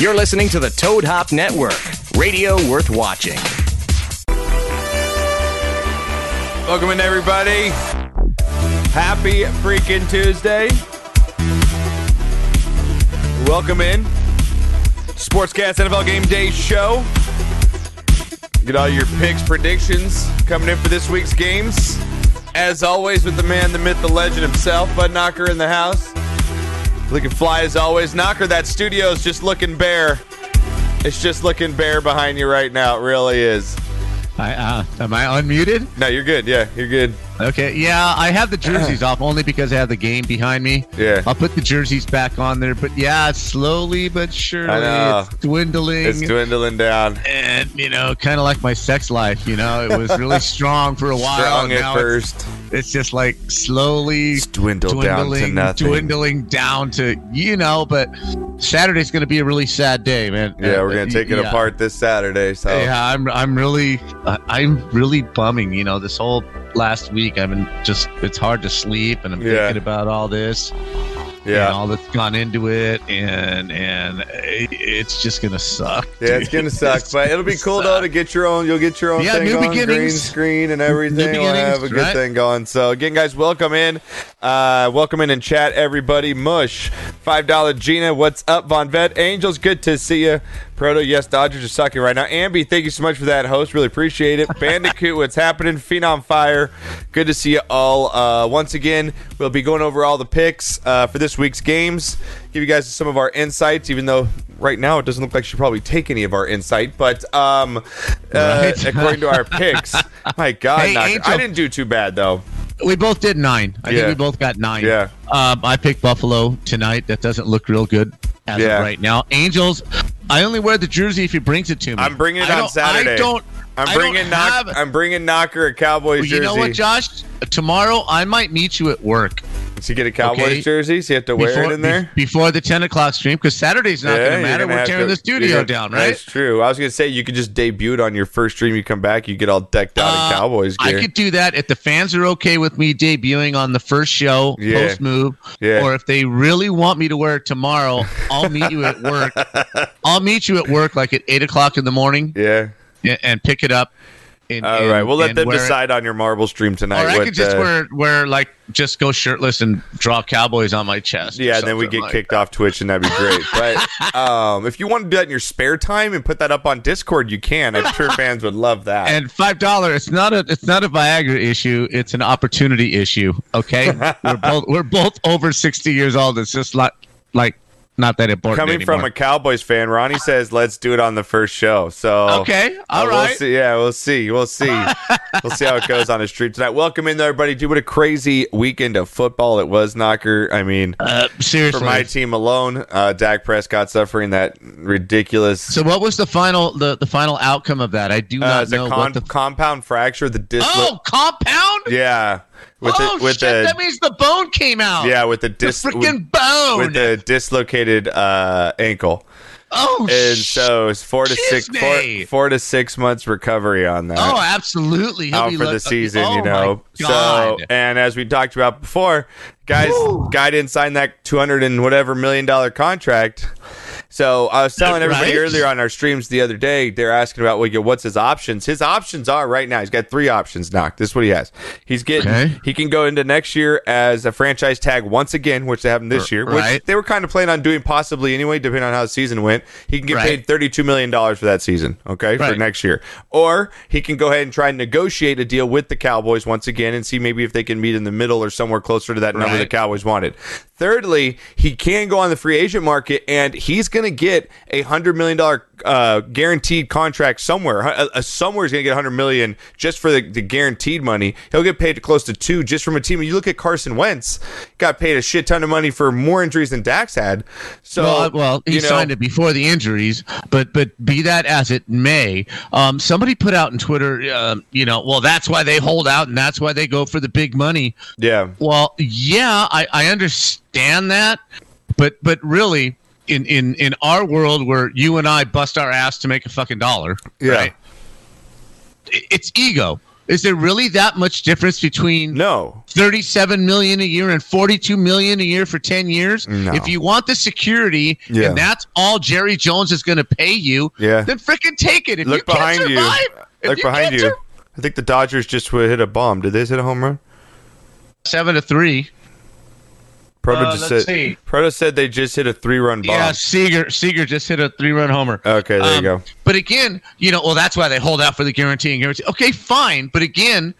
You're listening to the Toad Hop Network, radio worth watching. Welcome in, everybody. Happy freaking Tuesday. Welcome in. Sportscast NFL Game Day Show. Get all your picks, predictions coming in for this week's games. As always, with the man, the myth, the legend himself, Bud Knocker in the house. Looking fly as always. Knocker, that studio's just looking bare. It's just looking bare behind you right now. It really is. I, uh, am I unmuted? No, you're good. Yeah, you're good. Okay. Yeah, I have the jerseys off only because I have the game behind me. Yeah. I'll put the jerseys back on there, but yeah, slowly but surely it's dwindling. It's dwindling down. and you know, kind of like my sex life. You know, it was really strong for a while. Strong at now it's- first. It's, just like slowly It's dwindled down to dwindling, nothing. dwindling down to you know. But Saturday's going to be a really sad day, man. Yeah, Uh, we're gonna take it yeah. apart this Saturday. So Yeah, I'm I'm really uh, I'm really bumming. You know, this whole last week I've been just it's hard to sleep, and I'm Yeah. thinking about all this, yeah, and all that's gone into it, and and it's just gonna suck. yeah, it's gonna suck, It's but it'll be cool though to get your own. You'll get your own Yeah, thing new on, green beginnings. screen and everything. We'll have a good right? thing going. So again, guys, welcome in. Uh, welcome in and chat, everybody. Mush, five dollar Gina. What's up, Von Vet? Angels, good to see you. Proto, yes, Dodgers are sucking right now. Ambi, thank you so much for that host. Really appreciate it. Bandicoot, what's happening? Phenom Fire, good to see you all. Uh, once again, we'll be going over all the picks uh, for this week's games. Give you guys some of our insights, even though right now it doesn't look like she probably take any of our insight. But um, uh, Right. according to our picks, my God, Hey, Angel. I didn't do too bad though. We both did nine. I Yeah. think we both got nine. Yeah. Um, I picked Buffalo tonight. That doesn't look real good as Yeah. of right now. Angels. I only wear the jersey if he brings it to me. I'm bringing it I on Saturday. I don't. I'm bringing knock. have- I'm bringing Knocker a Cowboys Well, jersey. you know what, Josh? Tomorrow I might meet you at work. He get a Cowboys Okay. jersey? So you have to wear it in there. be- before the ten o'clock stream because Saturday's not Yeah, going to matter. We're tearing to- the studio gonna- down, right? That's true. I was gonna say you could just debut it on your first stream. You come back, you get all decked out Uh, in Cowboys I could do that if the fans are okay with me debuting on the first show Yeah. post move, Yeah. or if they really want me to wear it tomorrow, I'll meet you at work. I'll meet you at work like at eight o'clock in the morning yeah. and pick it up. All right. We'll let them wear it. decide on your marble stream tonight. Or I what, could just uh, wear wear like just go shirtless and draw cowboys on my chest. Yeah, and then we get like kicked that. off Twitch, and that'd be great. But um, if you want to do that in your spare time and put that up on Discord, you can. I'm sure fans would love that. And five dollar. It's not a. It's not a Viagra issue. It's an opportunity issue. Okay, we're both we're both over sixty years old. It's just like like not that important. Coming anymore. from a Cowboys fan, Ronnie says, "Let's do it on the first show." So Okay, all uh, we'll see. Yeah, we'll see. We'll see. we'll see how it goes on the street tonight. Welcome in, there, everybody. Dude, what a crazy weekend of football it was, Knocker. I mean, Uh, seriously. for my team alone, uh, Dak Prescott suffering that ridiculous. so what was the final the, the final outcome of that? I do uh, not a know con- what the. compound fracture. The dislo- oh, compound. yeah, with oh the with shit! the that means the bone came out. yeah with the the dis- freaking bone. with the dislocated uh, ankle. oh, shit. And so it's four to six, four, to six months recovery on that. Oh, absolutely. He'll out for the season, oh you know. So, and as we talked about before, guys, guy didn't sign that two hundred and whatever million dollar contract. So I was telling everybody Right? earlier on our streams the other day, they're asking about well, what's his options? His options are right now. He's got three options. Knock. This is what he has. He's getting. Okay. He can go into next year as a franchise tag once again, which they haven't this year, which Right. they were kind of planning on doing possibly anyway, depending on how the season went. He can get Right. paid thirty-two million dollars for that season. Okay, for next year, or he can go ahead and try and negotiate a deal with the Cowboys once again and see maybe if they can meet in the middle or somewhere closer to that number Right. the Cowboys wanted. Thirdly, he can go on the free agent market and he's going to get a hundred million dollar uh, guaranteed contract somewhere. Uh, uh, somewhere is going to get a hundred million just for the, the guaranteed money. He'll get paid close to two just from a team. You look at Carson Wentz, got paid a shit ton of money for more injuries than Dax had. So well, uh, well, he you know, signed it before the injuries, but but be that as it may, um, somebody put out in Twitter, um, you know, well, that's why they hold out and that's why they go for the big money. Yeah. Well, yeah, I, I understand that, but but really, in, in in our world where you and I bust our ass to make a fucking dollar, Yeah. right? It's ego. Is there really that much difference between No. 37 million a year and 42 million a year for 10 years? No. If you want the security Yeah. and that's all Jerry Jones is going to pay you, Yeah. then freaking take it. If Look you behind you. survive, if Look you behind you. sur- I think the Dodgers just hit a bomb. Did they hit a home run? Seven to three. Proto Uh, just said. Proto said they just hit a three-run bomb. Yeah, Seager Seager just hit a three run homer. Okay, there you Um, go. But again, you know, well, that's why they hold out for the guarantee and guarantee. Okay, fine. But again,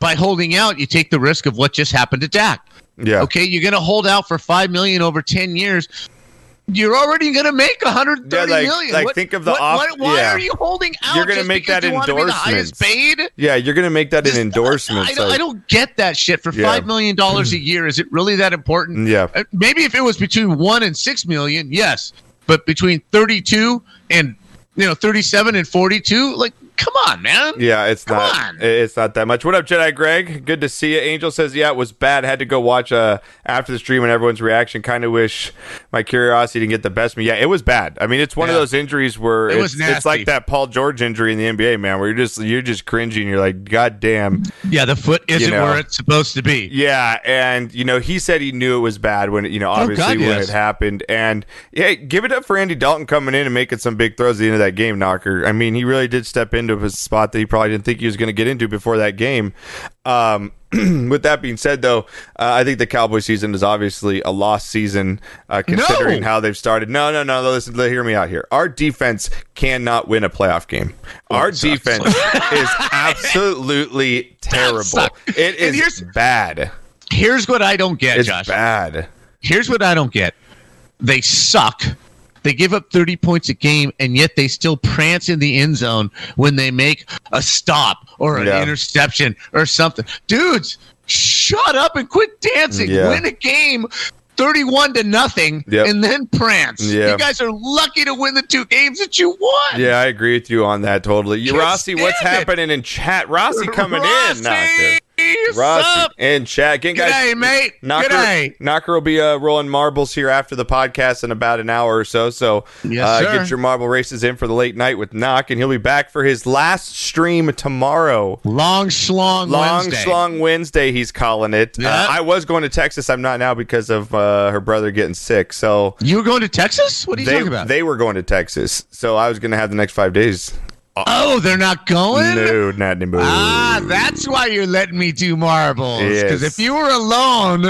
by holding out, you take the risk of what just happened to Dak. Yeah. Okay, you're going to hold out for five million over ten years. You're already going to make 130 Yeah, million. like- like, think of the what, off- what- why yeah. are you holding out? You're gonna make that you wanna be the highest endorsements. paid. Yeah, you're gonna make that This- an endorsement. I, I don't, I don't get that shit. For Yeah. five million dollars a year, is it really that important? Yeah. Uh, Maybe if it was between one and six million, yes. But between thirty-two and you know thirty-seven and forty-two, like, come on, man. Yeah, it's Come not. on. It's not that much. What up, Jedi Greg? Good to see you. Angel says, yeah, it was bad. Had to go watch uh after the stream and everyone's reaction. Kind of wish my curiosity didn't get the best of me. Yeah, it was bad. I mean, it's one of those injuries where It it's, was it's like that Paul George injury in the NBA, man, where you're just you're just cringing. And you're like, God damn. Yeah, the foot isn't know. where it's supposed to be. Yeah, and you know he said he knew it was bad when you know obviously Oh, God, when yes. it happened, and yeah, give it up for Andy Dalton coming in and making some big throws at the end of that game, knocker. I mean, he really did step into a spot that he probably didn't think he was going to get into before that game. Um, with that being said, though, uh, I think the Cowboy season is obviously a lost season uh, considering No. how they've started. No, no, no. Listen, hear me out here. Our defense cannot win a playoff game. Our defense is absolutely terrible. It is here's- bad. Here's what I don't get, It's Josh. bad. Here's what I don't get. They suck. They give up 30 points a game, and yet they still prance in the end zone when they make a stop or an Yeah. interception or something. Dudes, shut up and quit dancing. Yeah. Win a game 31 to nothing Yep. and then prance. You guys are lucky to win the two games that you won. Yeah, I agree with you on that totally. You, Rossi, what's it. happening in chat? Rossi coming in, Rossi, knocker. What's Rossi up? in chat. Again, guys, G'day, mate. Knocker, G'day. Knocker will be uh, rolling marbles here after the podcast in about an hour or so. So Yes, uh, get your marble races in for the late night with Knock, and he'll be back for his last stream tomorrow. Long schlong Long Wednesday. Schlong Wednesday, he's calling it. Yeah. Uh, I was going to Texas. I'm not now because of uh, her brother getting sick. So You were going to Texas? What are you they, talking about? they were going to Texas. So I was going to have the next five days. Oh, they're not going? No, not anymore. Ah, that's why you're letting me do marbles. Because Yes. if you were alone,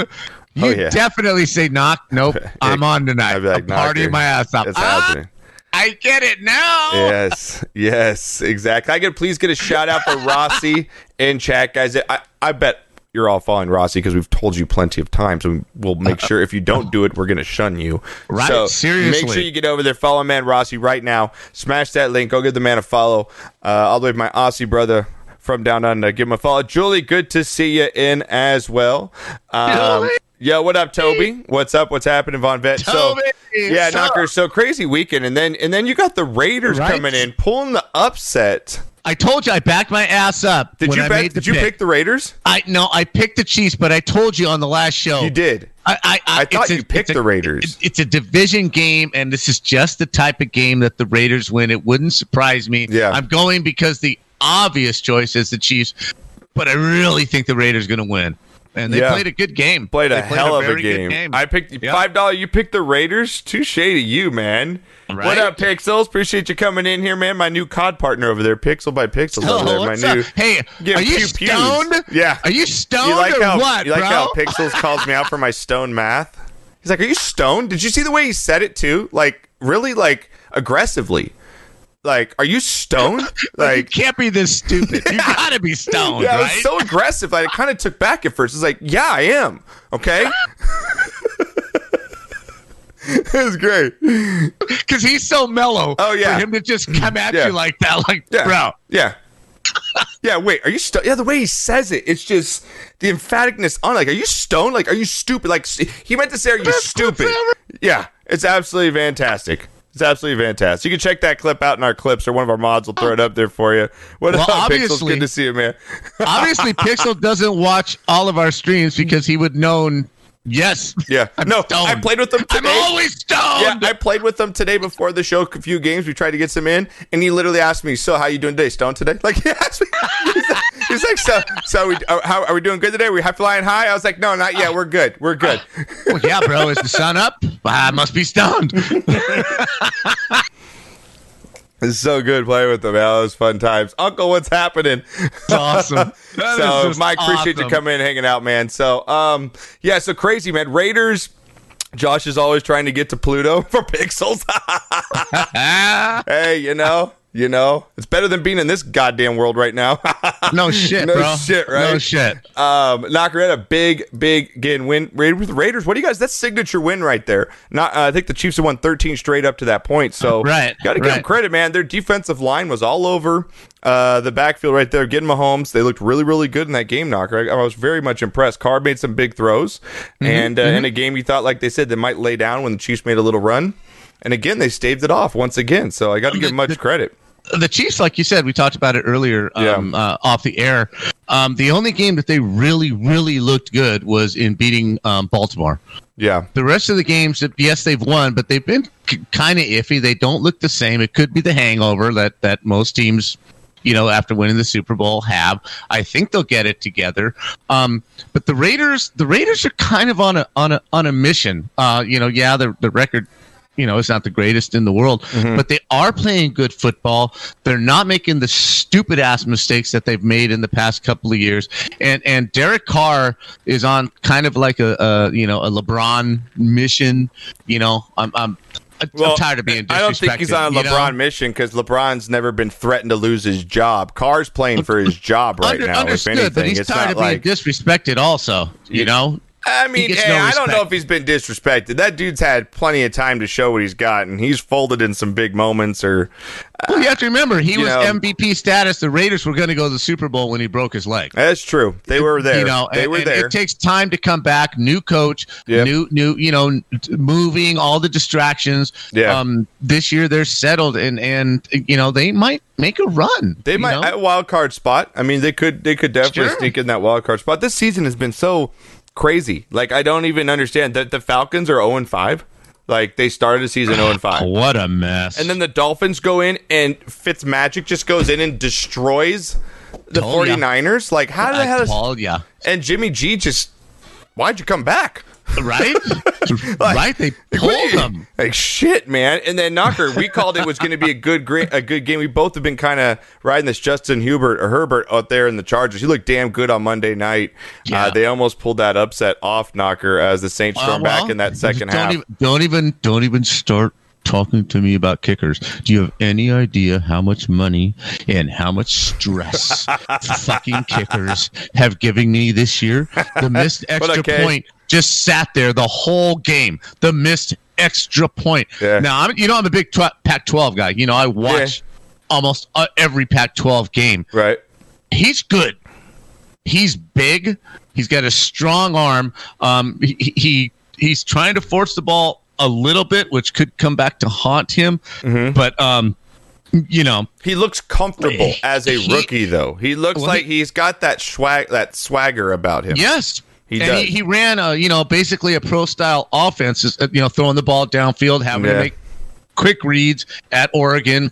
you'd Oh, yeah. definitely say, "Knock, nope, I'm on tonight. Like, I'm partying my ass off." That's Ah, happening. I get it now. Yes, yes, exactly. I could please get a shout out for Rossi in chat, guys. I, I bet you're all following Rossi because we've told you plenty of times, and we'll make sure if you don't do it, we're going to shun you. Right, So seriously. make sure you get over there, follow man Rossi right now. Smash that link. Go give the man a follow. Uh, all the way to my Aussie brother from down under. Give him a follow. Julie, good to see you in as well. Um. Yo, what up, Toby? What's up? What's happening, Von Vet? Toby, so, yeah, knocker. So crazy weekend, and then and then you got the Raiders Right. coming in, pulling the upset. I told you I backed my ass up. Did you I bet? the Did you pick. the Raiders? I no, I picked the Chiefs, but I told you on the last show. You did. I, I, I thought it's a- you picked it's a- the Raiders. it- It's a division game, and this is just the type of game that the Raiders win. It wouldn't surprise me. Yeah. I'm going because the obvious choice is the Chiefs, but I really think the Raiders going to win. And they Yeah. played a good game. Played a They hell of a good game. I picked Yeah. five dollar. You picked the Raiders. Too shady, you, man. Right. What up, Pixels? Appreciate you coming in here, man. My new COD partner over there, Pixel by Pixels. over there. Oh, My new. Hey, are you pew pews. stoned? Yeah. Are you stoned You like or how what, you like bro? how Pixels calls me out for my stone math? He's like, "Are you stoned? Did you see the way he said it too? Like really, like aggressively. Like, are you stoned? you Like, can't be this stupid. You gotta be stoned, yeah, right? so aggressive. Like, it kind of took back at first. It's like, yeah, I am. Okay. it was great. Because he's so mellow. Oh, yeah. For him to just come at Yeah. you like that, like, Yeah. bro. Yeah. yeah, wait, are you stoned? Yeah, the way he says it, it's just the emphaticness on like, are you stoned? Like, are you stupid? Like, he meant to say, are you stupid? Yeah, it's absolutely fantastic. It's absolutely fantastic. You can check that clip out in our clips, or one of our mods will throw it up there for you. What Well, up, Pixels? Good to see you, man. Obviously, Pixel doesn't watch all of our streams because he would known Yes. Yeah. I'm no, stoned. I played with them I'm always stoned. Yeah, I played with them today before the show. A few games, we tried to get some in, and he literally asked me, "So, how you doing today? Stone today?" Like he asked me. He's like, he's like "So, so we, uh, how are we doing? Good today? we high flying high?" I was like, "No, not yet. We're good. We're good." Well, yeah, bro. Is the sun up? I must be stoned. It's so good playing with them. Man. It was fun times. Uncle, what's happening? It's awesome. So, Mike, appreciate you coming in, and hanging out, man. So, um, yeah, so crazy, man. Raiders. Josh is always trying to get to Pluto for pixels. Hey, you know, you know, it's better than being in this goddamn world right now. no shit, No bro. shit, right? No shit. Um, Knocker had a big, big again win. Raiders with Raiders. What do you guys? That's signature win right there. Not, uh, I think the Chiefs have won 13 straight up to that point. So Right, got to give them credit, man. Their defensive line was all over uh, the backfield right there, getting Mahomes. They looked really, really good in that game. Knocker. I, I was very much impressed. Carr made some big throws, Mm-hmm, and uh, in a game you thought, like they said, they might lay down when the Chiefs made a little run. And again, they staved it off once again. So I got to give much credit. The Chiefs, like you said, we talked about it earlier um, Yeah. uh, off the air. Um, the only game that they really, really looked good was in beating um, Baltimore. Yeah. The rest of the games, yes, they've won, but they've been k- kind of iffy. They don't look the same. It could be the hangover that that most teams, you know, after winning the Super Bowl have. I think they'll get it together. Um, but the Raiders, the Raiders are kind of on a on a on a mission. Uh, you know, yeah, the the record. You know, it's not the greatest in the world, mm-hmm. but they are playing good football. They're not making the stupid ass mistakes that they've made in the past couple of years. And and Derek Carr is on kind of like a, a you know a LeBron mission. You know, I'm I'm, I'm tired of being. I don't think he's on a you know? LeBron mission because LeBron's never been threatened to lose his job. Carr's playing for his job right Under- now. understood, if anything, but he's it's tired of being like. disrespected. Also, you know, I mean, hey, no I don't know if he's been disrespected. That dude's had plenty of time to show what he's got, and he's folded in some big moments. Or well, you have to remember he was know- MVP status. The Raiders were going to go to the Super Bowl when he broke his leg. that's true. They were there. You know, they and- were there. It takes time to come back. New coach, Yep. new, new, you know, moving all the distractions. Yeah. Um, this year they're settled, and and you know they might make a run. They might know? at wild card spot. I mean, they could they could definitely Sure. sneak in that wild card spot. This season has been so crazy. Like I don't even understand that the Falcons are zero and five. Like they started the season zero and five. What a mess! And then the Dolphins go in and Fitzmagic just goes in and destroys the Told ya. 49ers. Like how the I hell is ya. and Jimmy G just why'd you come back? Right? right? They pulled them. Like shit, man. And then Knocker, we called it was going to be a good great a good game. We both have been kind of riding this Justin Hubert or Herbert out there in the Chargers. He looked damn good on Monday night. Yeah. Uh, they almost pulled that upset off Knocker as the Saints stormed Uh, well, back in that second don't half. Even, don't even don't even start talking to me about kickers. Do you have any idea how much money and how much stress fucking kickers have given me this year? The missed extra okay. point just sat there the whole game. The missed extra point. Yeah. Now, I'm, you know, I'm a big tw- Pac-12 guy. You know, I watch almost uh, every Pac-12 game right. he's good. He's big. He's got a strong arm. Um, he, he he's trying to force the ball a little bit, which could come back to haunt him. Mm-hmm. But um, you know, He looks comfortable as a He- rookie, though. He looks Well, like he- he's got that swag, that swagger about him. yes. He and does. he, he ran a you know basically a pro style offense, uh, you know, throwing the ball downfield, having Yeah. to make quick reads at Oregon.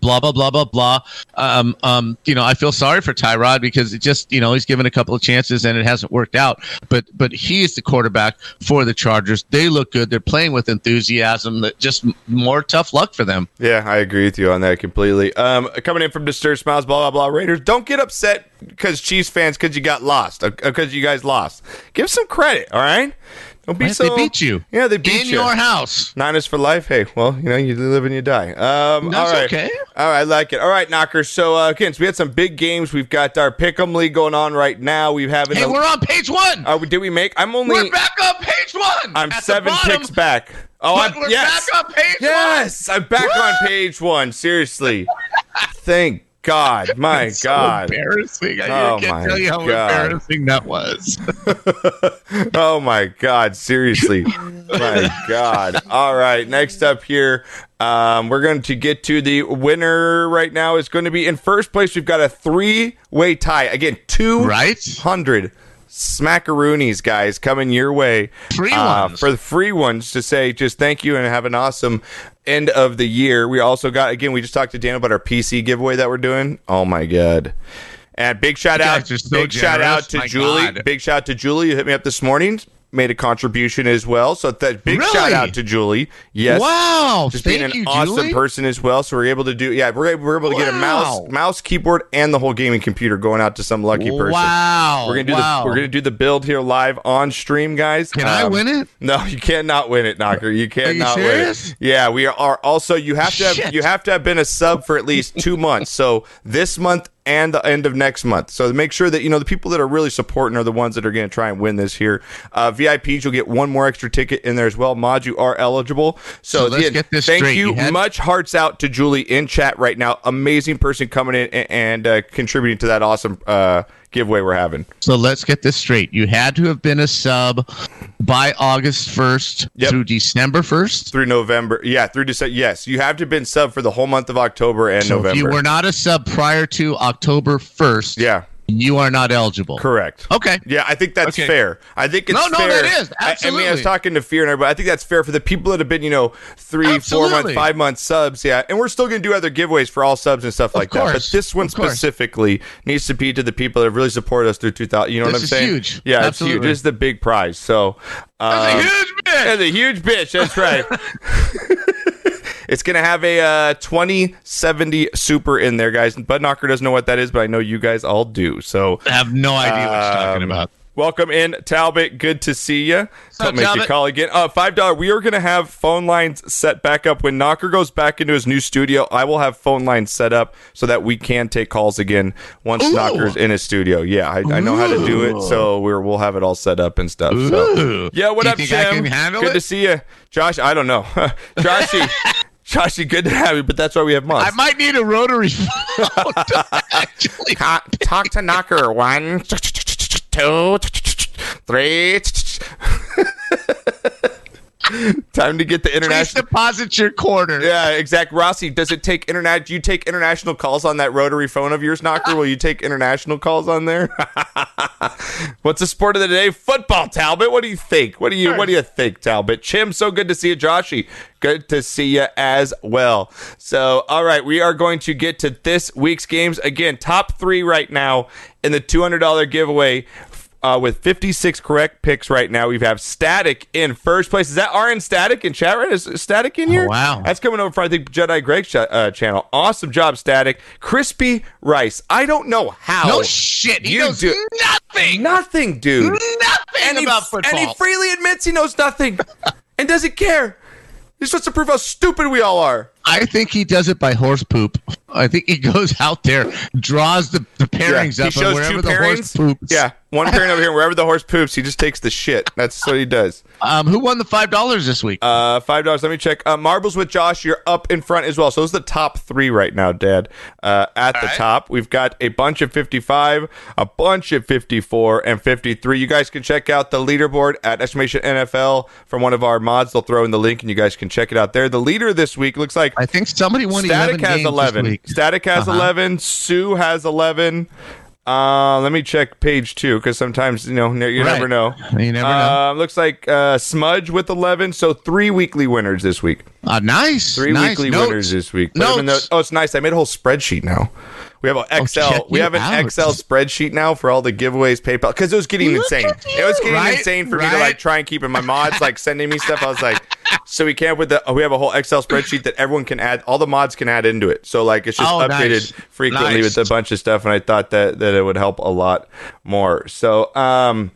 Blah blah blah blah blah. Um, um, you know, I feel sorry for Tyrod because it just, you know, he's given a couple of chances and it hasn't worked out. But but he is the quarterback for the Chargers. They look good. They're playing with enthusiasm. That just more tough luck for them. Yeah, I agree with you on that completely. Um, coming in from Disturbed Smiles, blah, blah, blah. Raiders, don't get upset because Chiefs fans, because you got lost, because you guys lost. Give some credit, all right? Don't be Right? so. they beat you. Yeah, they beat in you. In your house. Niners for life. Hey, well, you know, you live and you die. Um, That's all right. okay. All right, I like it. All right, Knockers. So, uh, again, so we had some big games. We've got our Pick'em League going on right now. We've having. Hey, a, we're on page one. uh, did we make? I'm only. we're back on page one. I'm At seven picks back. Oh, But I'm we're yes. back on page Yes, I'm back on page one. Seriously, thank God. My one. So God. embarrassing. I Oh, can't my tell you how God. embarrassing that was. Oh my God. Seriously. my God. All right. Next up here, um, we're going to get to the winner right now. Is going to be in first place. We've got a three way tie. Again, two Right? Smackaroonies, guys, coming your way. Free uh, ones. For the free ones to say just thank you and have an awesome end of the year. We also got, again, we just talked to Dan about our PC giveaway that we're doing. Oh, my God. And big shout out, so big shout out to My Julie. God. Big shout out to Julie. You hit me up this morning. Made a contribution as well. So that big Really? shout out to Julie. Yes. Wow, Just being an you, awesome Julie. person as well. So we're able to do yeah, we're, we're able to get a mouse, mouse, keyboard, and the whole gaming computer going out to some lucky person. Wow. We're gonna do wow. the we're gonna do the build here live on stream, guys. Can I Um, win it? No, you cannot win it, Knocker. You cannot win serious? it. Yeah, we are also you have to have you have to have been a sub for at least two months. So this month and the end of next month. So make sure that you know the people that are really supporting are the ones that are going to try and win this here. Uh, VIPs, you'll get one more extra ticket in there as well. Mod, you are eligible. So, So let's again, get this thank straight. you. You had- much hearts out to Julie in chat right now. Amazing person coming in and, and uh, contributing to that awesome uh, giveaway we're having. So let's get this straight. You had to have been a sub by August 1st Yep. through December 1st. through November. Yeah, through December. Yes, you have to have been sub for the whole month of October and So November. if you were not a sub prior to October 1st, yeah, you are not eligible. correct. Okay. Yeah, I think that's Okay. fair. I think it's No, no, fair. that is. I- I, mean, I was talking to Fear and everybody. I think that's fair for the people that have been, you know, three, four Absolutely. month, five month subs. Yeah, and we're still going to do other giveaways for all subs and stuff like that. But this one Of course. specifically needs to be to the people that have really supported us through 2000. You know what I'm is saying? huge. Yeah, it's huge. This is the big prize. So. That's um, a huge bitch. That's a huge bitch. That's right. it's going to have a uh, 2070 Super in there, guys. Bud Knocker doesn't know what that is, but I know you guys all do. So I have no idea what you're talking um, about. Welcome in, Talbot. Good to see you. up, Don't make you call again. Uh, Five dollar. We are going to have phone lines set back up when Knocker goes back into his new studio. I will have phone lines set up so that we can take calls again once Ooh. Knocker's in his studio. Yeah, I, I know how to do it, so we're, we'll have it all set up and stuff. So. Yeah, what Do you up, think I Jim? can handle Good it? to see you, Josh. I don't know, Joshy. Joshy, good to have you, but that's why we have mods. I might need a rotary phone actually. talk, talk to Knocker. One, two, three. Time to get the international. Please deposit your quarter. Yeah, exact. Rossi, does it take internet? Do you take international calls on that rotary phone of yours, Knocker? Will you take international calls on there? What's the sport of the day? Football, Talbot. What do you think? What do you What do you think, Talbot? Chim, so good to see you, Joshy. Good to see you as well. So, all right, we are going to get to this week's games again. Top three right now in the two hundred dollar giveaway. Uh, with 56 correct picks right now, we have Static in first place. Is that RN Static in chat right? Is Static in here? Oh, wow. That's coming over from, I think, Jedi Greg's ch- uh, channel. Awesome job, Static. Crispy Rice. I don't know how. No shit. He You knows do- nothing. Nothing, dude. Nothing and, he, about football. and he freely admits he knows nothing and doesn't care. He's supposed to prove how stupid we all are. I think he does it by horse poop. I think he goes out there, draws the, the pairings he up, and shows wherever two the horse pairings. poops. Yeah, one pairing over here. Wherever the horse poops, he just takes the shit. That's what he does. Um, who won the five dollars this week? Uh, five dollars. Let me check. Uh, marbles with Josh. You're up in front as well. So those are the top three right now, Dad. Uh, at the right. top, we've got a bunch of 55, a bunch of 54, and 53. You guys can check out the leaderboard at Estimation NFL from one of our mods. They'll throw in the link, and you guys can check it out there. The leader this week looks like I think somebody won Static 11 has games 11. this week. Static has Uh-huh. 11. Sue has 11. Uh, let me check page two because sometimes you know you Right. never know. You never know. Uh, looks like uh, Smudge with 11. So three weekly winners this week. Uh, nice. Three nice. weekly Notes. winners this week. Put 'em in Notes. the- oh, it's nice. I made a whole spreadsheet now. We have an Excel. check we have an out. Excel spreadsheet now for all the giveaways, PayPal, because it was getting Look insane. It was getting Right, insane for me to like try and keep in My mods like sending me stuff. I was like, so we came up with the. we have a whole Excel spreadsheet that everyone can add. All the mods can add into it. So like it's just Oh, updated nice. frequently Nice. with a bunch of stuff, and I thought that that it would help a lot more. So um,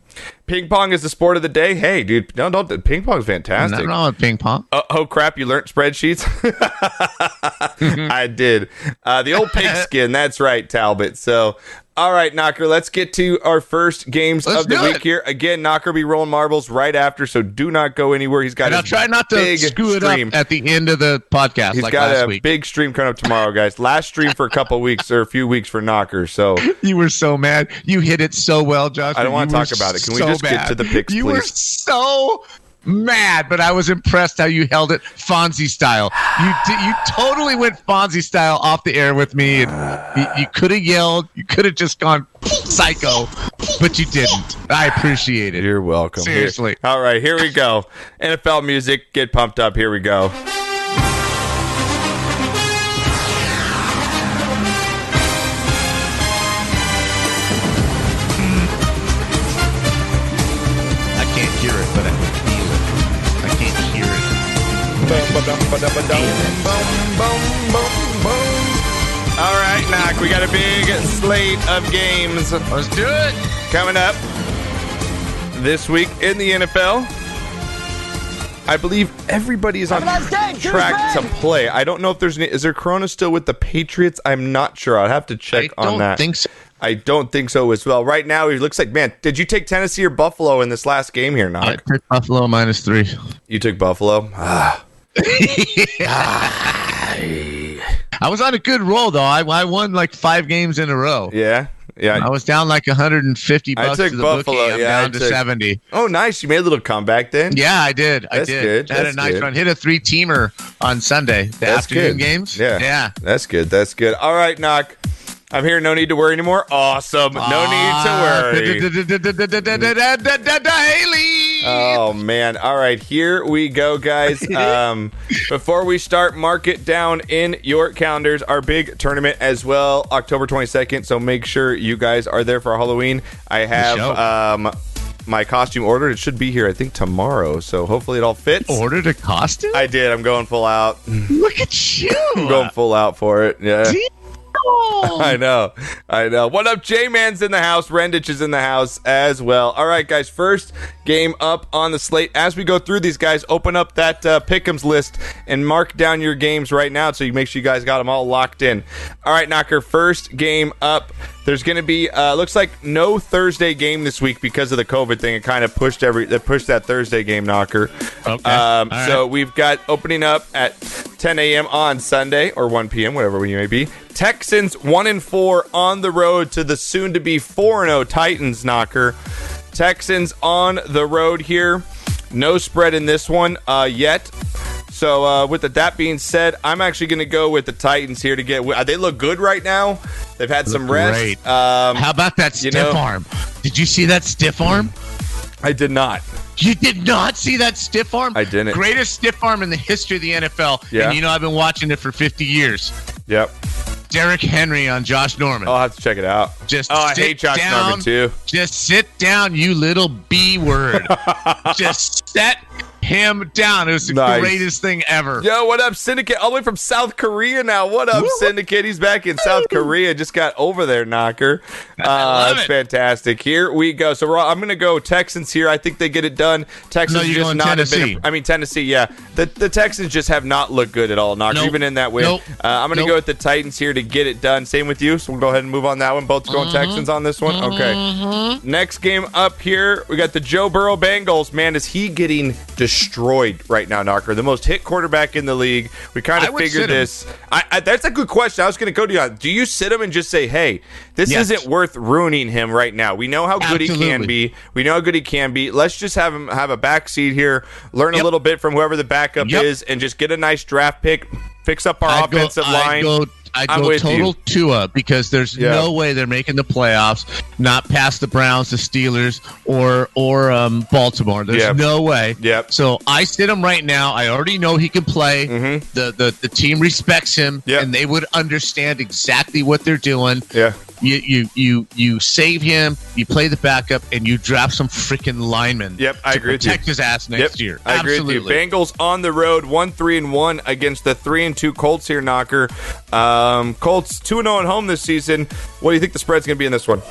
ping pong is the sport of the day. Hey, dude, no, don't. Ping pong's fantastic. Nothing wrong with ping pong. Oh, oh crap! You learned spreadsheets. I did. Uh, the old pigskin. That's right, Talbot. So, all right, Knocker. Let's get to our first games Let's of the week it. here. Again, Knocker will be rolling marbles right after, so do not go anywhere. He's got And I'll try not to big screw it stream. up at the end of the podcast He's like got a week. big stream coming up tomorrow, guys. Last stream for a couple weeks or a few weeks for Knocker. So You were so mad. You hit it so well, Josh. I don't wanna talk about it. Can we so just get to the picks, You were so mad, but I was impressed how you held it Fonzie style. You you totally went Fonzie style off the air with me, and you, you could have yelled. You could have just gone psycho, but you didn't. I appreciate it. You're welcome. Here- Seriously. all right, here we go. NFL music, get pumped up. Here we go. All right, knock. We got a big slate of games Let's do it. coming up this week in the NFL. I believe everybody is on track to play. I don't know if there's any, is there Corona still with the Patriots? I'm not sure. I'll have to check on that. I on don't that. think so. I don't think so as well. Right now, it looks like man. Did you take Tennessee or Buffalo in this last game here? I took Buffalo minus three. You took Buffalo. Ah, I was on a good roll though. I, I won like five games in a row. yeah, yeah. I was down like 150 I took to the Buffalo, bookie. I'm yeah, I down to 70. Oh, nice. You made a little comeback then. Yeah, I did. I That's did. good. Had That's a nice good. run. Hit a three teamer on Sunday. The That's afternoon good. games. Yeah. Yeah. That's good. That's good. All right, knock. I'm here. No need to worry anymore. Awesome. No Ah, need to worry. Haley. Oh man! All right, here we go, guys. Um, before we start, mark it down in your calendars. Our big tournament as well, October 22nd. So make sure you guys are there for Halloween. I have um, my costume ordered. It should be here, I think, tomorrow. So hopefully it all fits. Ordered a costume? I did. I'm going full out. Look at you. I'm going full out for it. Yeah. Damn. I know. I know. What up, J Man's in the house. Rendich is in the house as well. All right, guys. First game up on the slate. As we go through these guys, open up that uh, Pick'ems list and mark down your games right now so you make sure you guys got them all locked in. All right, Knocker. First game up. There's going to be uh, looks like no Thursday game this week because of the COVID thing. It kind of pushed every that pushed that Thursday game, Knocker. Okay. Um, so right. we've got opening up at 10 a.m. on Sunday or 1 p.m. whatever you may be. Texans one and four on the road to the soon to be four and zero Titans knocker. Texans on the road here. No spread in this one uh, yet. So uh, with the, that being said, I'm actually going to go with the Titans here to get. Uh, they look good right now. They've had some rest. great. Um, How about that You stiff know- arm? Did you see that stiff arm? I did not. You did not see that stiff arm? I didn't. Greatest stiff arm in the history of the NFL. Yeah. And you know I've been watching it for 50 years. Yep. Derrick Henry on Josh Norman. I'll have to check it out. Just oh, I hate Josh down. Norman too. Just sit down, you little B word. Just set him down. It was the Nice. greatest thing ever. Yo, what up, Syndicate? All the way from South Korea now. What up, Syndicate? He's back in South Korea. Just got over there, knocker. Uh, that's it. fantastic. Here we go. So we're, I'm going to go Texans here. I think they get it done. Texans No, just not Tennessee. been. I mean Tennessee. Yeah, the the Texans just have not looked good at all. Knocker, Nope. even in that win. Nope. Uh, I'm going to Nope. go with the Titans here to get it done. Same with you. So we'll go ahead and move on that one. Both going Mm-hmm. Texans on this one. Okay. Next game up here, we got the Joe Burrow Bengals. Man, is he getting destroyed right now, Knocker? The most hit quarterback in the league. We kind of figured this. I, I, that's a good question. I was going to go to you. on. Do you sit him and just say, "Hey, this Yes. isn't worth ruining him right now. We know how good he can be. We know how good he can be. Let's just have him have a back seat here, learn a little bit from whoever the backup Yep. is, and just get a nice draft pick. Fix up our I'd go- offensive I'd line. go, I'd go total you. Tua because there's Yeah. no way they're making the playoffs, not past the Browns, the Steelers, or or um, Baltimore. There's Yep. no way. Yep. So I sit him right now. I already know he can play. The, the the team respects him, Mm-hmm. Yep. and they would understand exactly what they're doing. Yeah. You you you you save him. You play the backup, and you draft some freaking lineman. Yep, I agree. Protect his ass next Yep, year. I agree Absolutely. with you. Bengals on the road, one three and one against the three and two Colts here. Knocker, um, Colts two and zero at home this season. What do you think the spread's going to be in this one?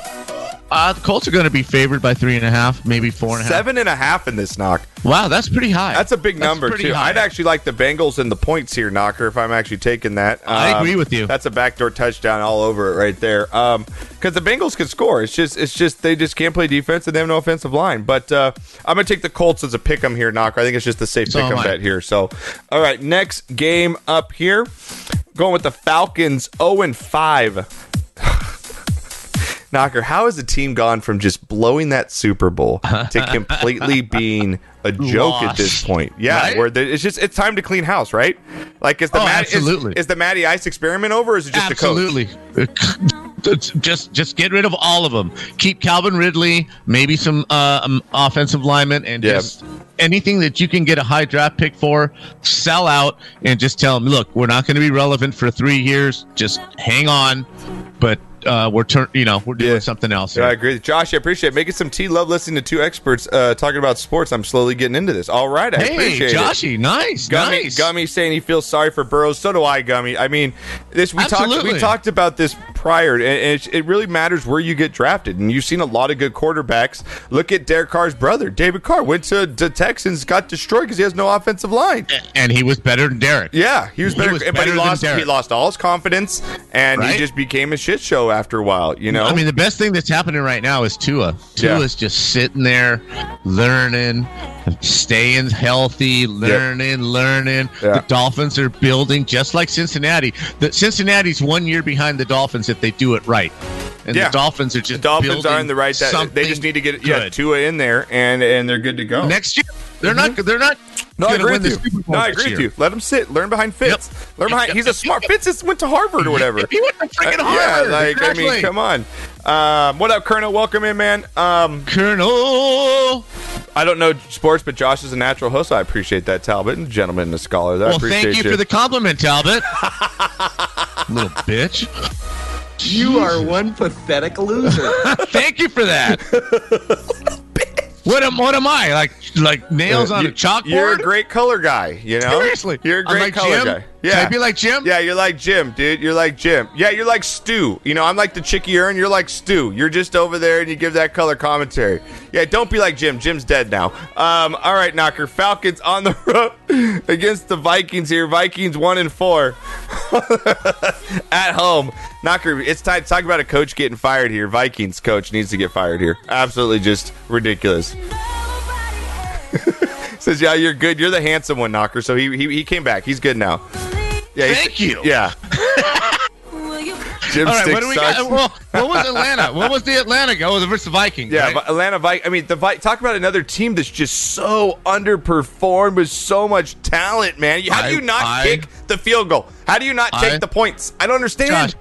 Uh, the Colts are going to be favored by three and a half, maybe four and a half. Seven and a half in this knock. Wow, that's pretty high. That's a big That's number too. high. I'd actually like the Bengals and the points here, Knocker. If I'm actually taking that, I Um, agree with you. That's a backdoor touchdown all over it right there. Because the Bengals can score. It's just, it's just they just can't play defense and they have no offensive line. But uh, I'm gonna take the Colts as a pick 'em here, Knocker. I think it's just the safe So pick 'em bet here. So, all right, next game up here, going with the Falcons, 0 and five. Knocker, how has the team gone from just blowing that Super Bowl to completely being a joke at this point? Yeah, Right? where the, it's just it's time to clean house, right? Like, is the Oh, Matt, is- absolutely. Is, the Matty Ice experiment over, or is it just Absolutely. just just get rid of all of them. Keep Calvin Ridley, maybe some uh, um, offensive linemen, and Yeah. just anything that you can get a high draft pick for. Sell out and just tell them, look, we're not going to be relevant for three years. Just hang on, but uh, we're turn, you know, we're doing Yeah. something else. Yeah, I agree. Josh, I appreciate it. Making some tea. Love listening to two experts uh, talking about sports. I'm slowly getting into this. All right, I Hey, appreciate it. Joshy, nice, Gummy, nice. Gummy saying he feels sorry for Burrows. So do I, Gummy. I mean, this we talked we talked about this prior, and it, it really matters where you get drafted. And you've seen a lot of good quarterbacks. Look at Derek Carr's brother, David Carr, went to the Texans, got destroyed because he has no offensive line. and he was better than Derek. Yeah, he was He better, was but better he than lost. He lost all his confidence, and he just became a shit show after a while. You know, I mean, the best thing that's happening right now is Tua. Yeah. Tua's just sitting there, learning, staying healthy, learning, learning. Yeah. The Dolphins are building just like Cincinnati. The Cincinnati's one year behind the Dolphins if they do it right, and Yeah. the Dolphins are the just Dolphins are in the right. That, they just need to get yeah good. Tua in there, and and they're good to go. next year. They're not. They're not. No, I agree with you. No, I agree with you. Let him sit. Learn behind Fitz. Yep. Learn behind. He's a smart. Fitz just went to Harvard or whatever. He went to freaking Uh, Harvard. Yeah, like I mean, come on. Um, what up, Colonel? Welcome in, man. Um, Colonel. I don't know sports, but Josh is a natural host. I appreciate that, Talbot, and gentleman and a scholar. I Well, thank you for the compliment, Talbot. Little bitch. You are one pathetic loser. Thank you for that. what am what am I like? Like nails uh, on You- a chalkboard? You're a great color guy. You know, Seriously, you're a great like color Jim? guy. Can Yeah, I be like Jim? Yeah, you're like Jim, dude. You're like Jim. Yeah, you're like Stu. You know, I'm like the Chick Hearn. You're like Stu. You're just over there and you give that color commentary. Yeah, don't be like Jim. Jim's dead now. Um, all right, Knocker. Falcons on the road against the Vikings here. Vikings one and four at home. Knocker, it's time to talk about a coach getting fired here. Vikings coach needs to get fired here. Absolutely just ridiculous. Says, yeah, you're good. You're the handsome one, Knocker. So he he, he came back. He's good now. Yeah, Thank you. Yeah. Jim All right, what do we sucks. got? Well, what was Atlanta? What was the Atlanta go? Oh, the versus Vikings. Yeah, right? Atlanta Vi I mean, the Vi- talk about another team that's just so underperformed with so much talent, man. How do I- you not I- kick the field goal? How do you not take the points? I don't understand. Josh,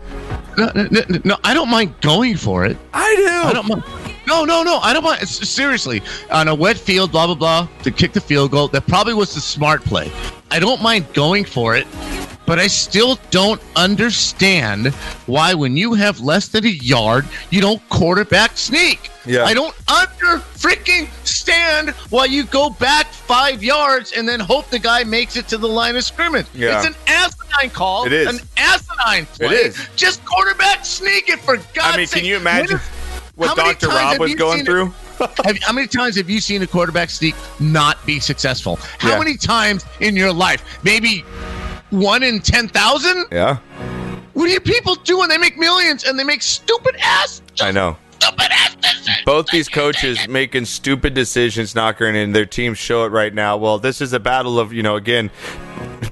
no, no, no, no, I don't mind going for it. I do. I don't mind. No, no, no. I don't want. Seriously, on a wet field, blah blah blah, to kick the field goal, that probably was the smart play. I don't mind going for it, but I still don't understand why, when you have less than a yard, you don't quarterback sneak. Yeah. I don't under freaking stand why you go back five yards and then hope the guy makes it to the line of scrimmage. Yeah. It's an asinine call. It is. an asinine play. It is. Just quarterback sneak it for God's sake. I mean, sake. can you imagine what how many Dr. times Rob have was you going seen through? have, how many times have you seen a quarterback sneak not be successful? How Yeah. many times in your life? Maybe one in 10,000? Yeah, What are you people doing? They make millions and they make stupid ass, I know. stupid ass decisions. Both these coaches making stupid decisions, knocker, and their teams show it right now. Well, this is a battle of, you know, again,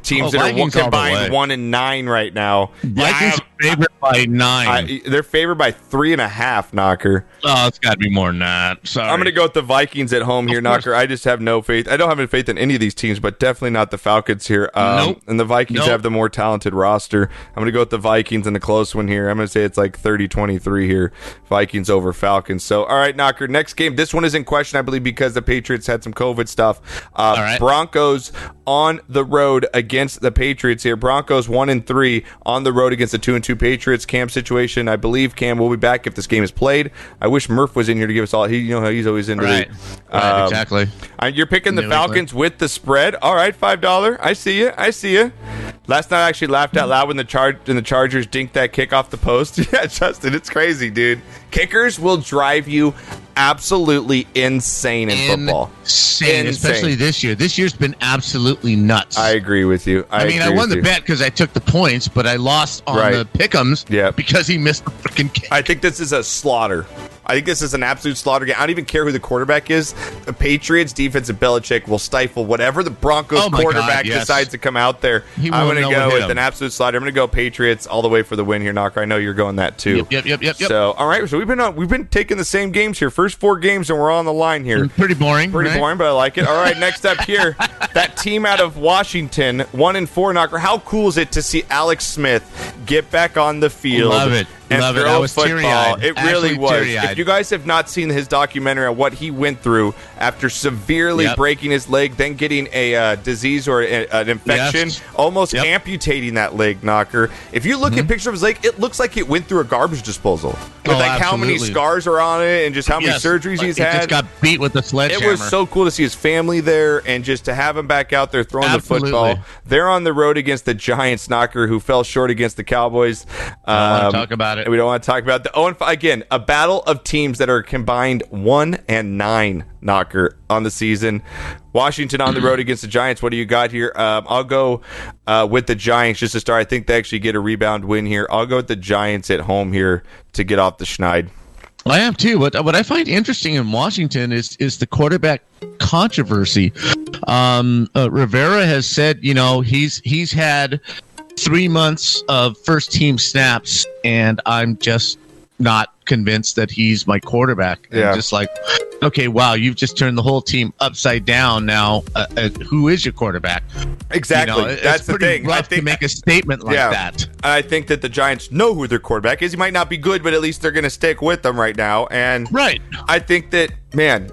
teams Oh, that are Vikings all the combined one and nine right now. Vikings have- favorite by nine. I, they're favored by three and a half, knocker. oh, it's got to be more than that. Sorry. I'm going to go with the Vikings at home here, Knocker. I just have no faith. I don't have any faith in any of these teams, but definitely not the Falcons here. Um, Nope. And the Vikings Nope. have the more talented roster. I'm going to go with the Vikings in the close one here. I'm going to say it's like 30 23 here. Vikings over Falcons. So, all right, Knocker. Next game. This one is in question, I believe, because the Patriots had some COVID stuff. Uh, right. Broncos on the road against the Patriots here. Broncos one and three on the road against the two and two Patriots. Cam situation. I believe Cam will be back if this game is played. I wish Murph was in here to give us all. He, you know how he's always into Right. the, Right, um, exactly. uh, You're picking the New England. Falcons with the spread. All right, five dollar. I see you. I see you. Last night I actually laughed out loud when the charge and the Chargers dinked that kick off the post. yeah, Justin, it's crazy, dude. Kickers will drive you absolutely insane in football. Insane, Insane. especially this year. This year's been absolutely nuts. I agree with you. I, I mean, I won the you. bet because I took the points, but I lost on Right. the pickums Yeah. because he missed the freaking kick. I think this is a slaughter. I think this is an absolute slaughter game. I don't even care who the quarterback is. The Patriots defense and Belichick will stifle whatever the Broncos Oh my God, quarterback yes. decides to come out there. He I'm going to go with him. an absolute slaughter. I'm going to go Patriots all the way for the win here, Knocker. I know you're going that too. Yep, yep, yep, yep, yep. So, all right. So we've been on, we've been taking the same games here. First four games, and we're on the line here. Mm, pretty boring. Pretty right? boring, but I like it. All right, next up here, that team out of Washington, one and four knocker. How cool is it to see Alex Smith get back on the field Love it. And Love it. I was football. It really Actually was. teary-eyed. If you guys have not seen his documentary on what he went through after severely Yep. breaking his leg, then getting a uh, disease or a, an infection, Yes. almost Yep. Mm-hmm. amputating that leg knocker. If you look at pictures of his leg, it looks like it went through a garbage disposal. With Oh, like how many scars are on it and just how many Yes. surgeries he's he had. just got beat with a It was so cool to see his family there and just to have him back out there throwing Absolutely. the football. They're on the road against the Giants knocker who fell short against the Cowboys. Um, talk about it. We don't want to talk about the oh and five again. A battle of teams that are combined one and nine knocker on the season. Washington on the road against the Giants. What do you got here? Um, I'll go uh, with the Giants just to start. I think they actually get a rebound win here. I'll go with the Giants at home here to get off the schneid. I am too. What what I find interesting in Washington is is the quarterback controversy. Um, uh, Rivera has said, you know, he's he's had three months of first team snaps, and I'm just not convinced that he's my quarterback. And Yeah. just like, okay, wow, you've just turned the whole team upside down. Now, uh, uh, who is your quarterback? Exactly. You know, That's the thing. I think to make a statement like Yeah. that. I think that the Giants know who their quarterback is. He might not be good, but at least they're going to stick with them right now. And Right. I think that man,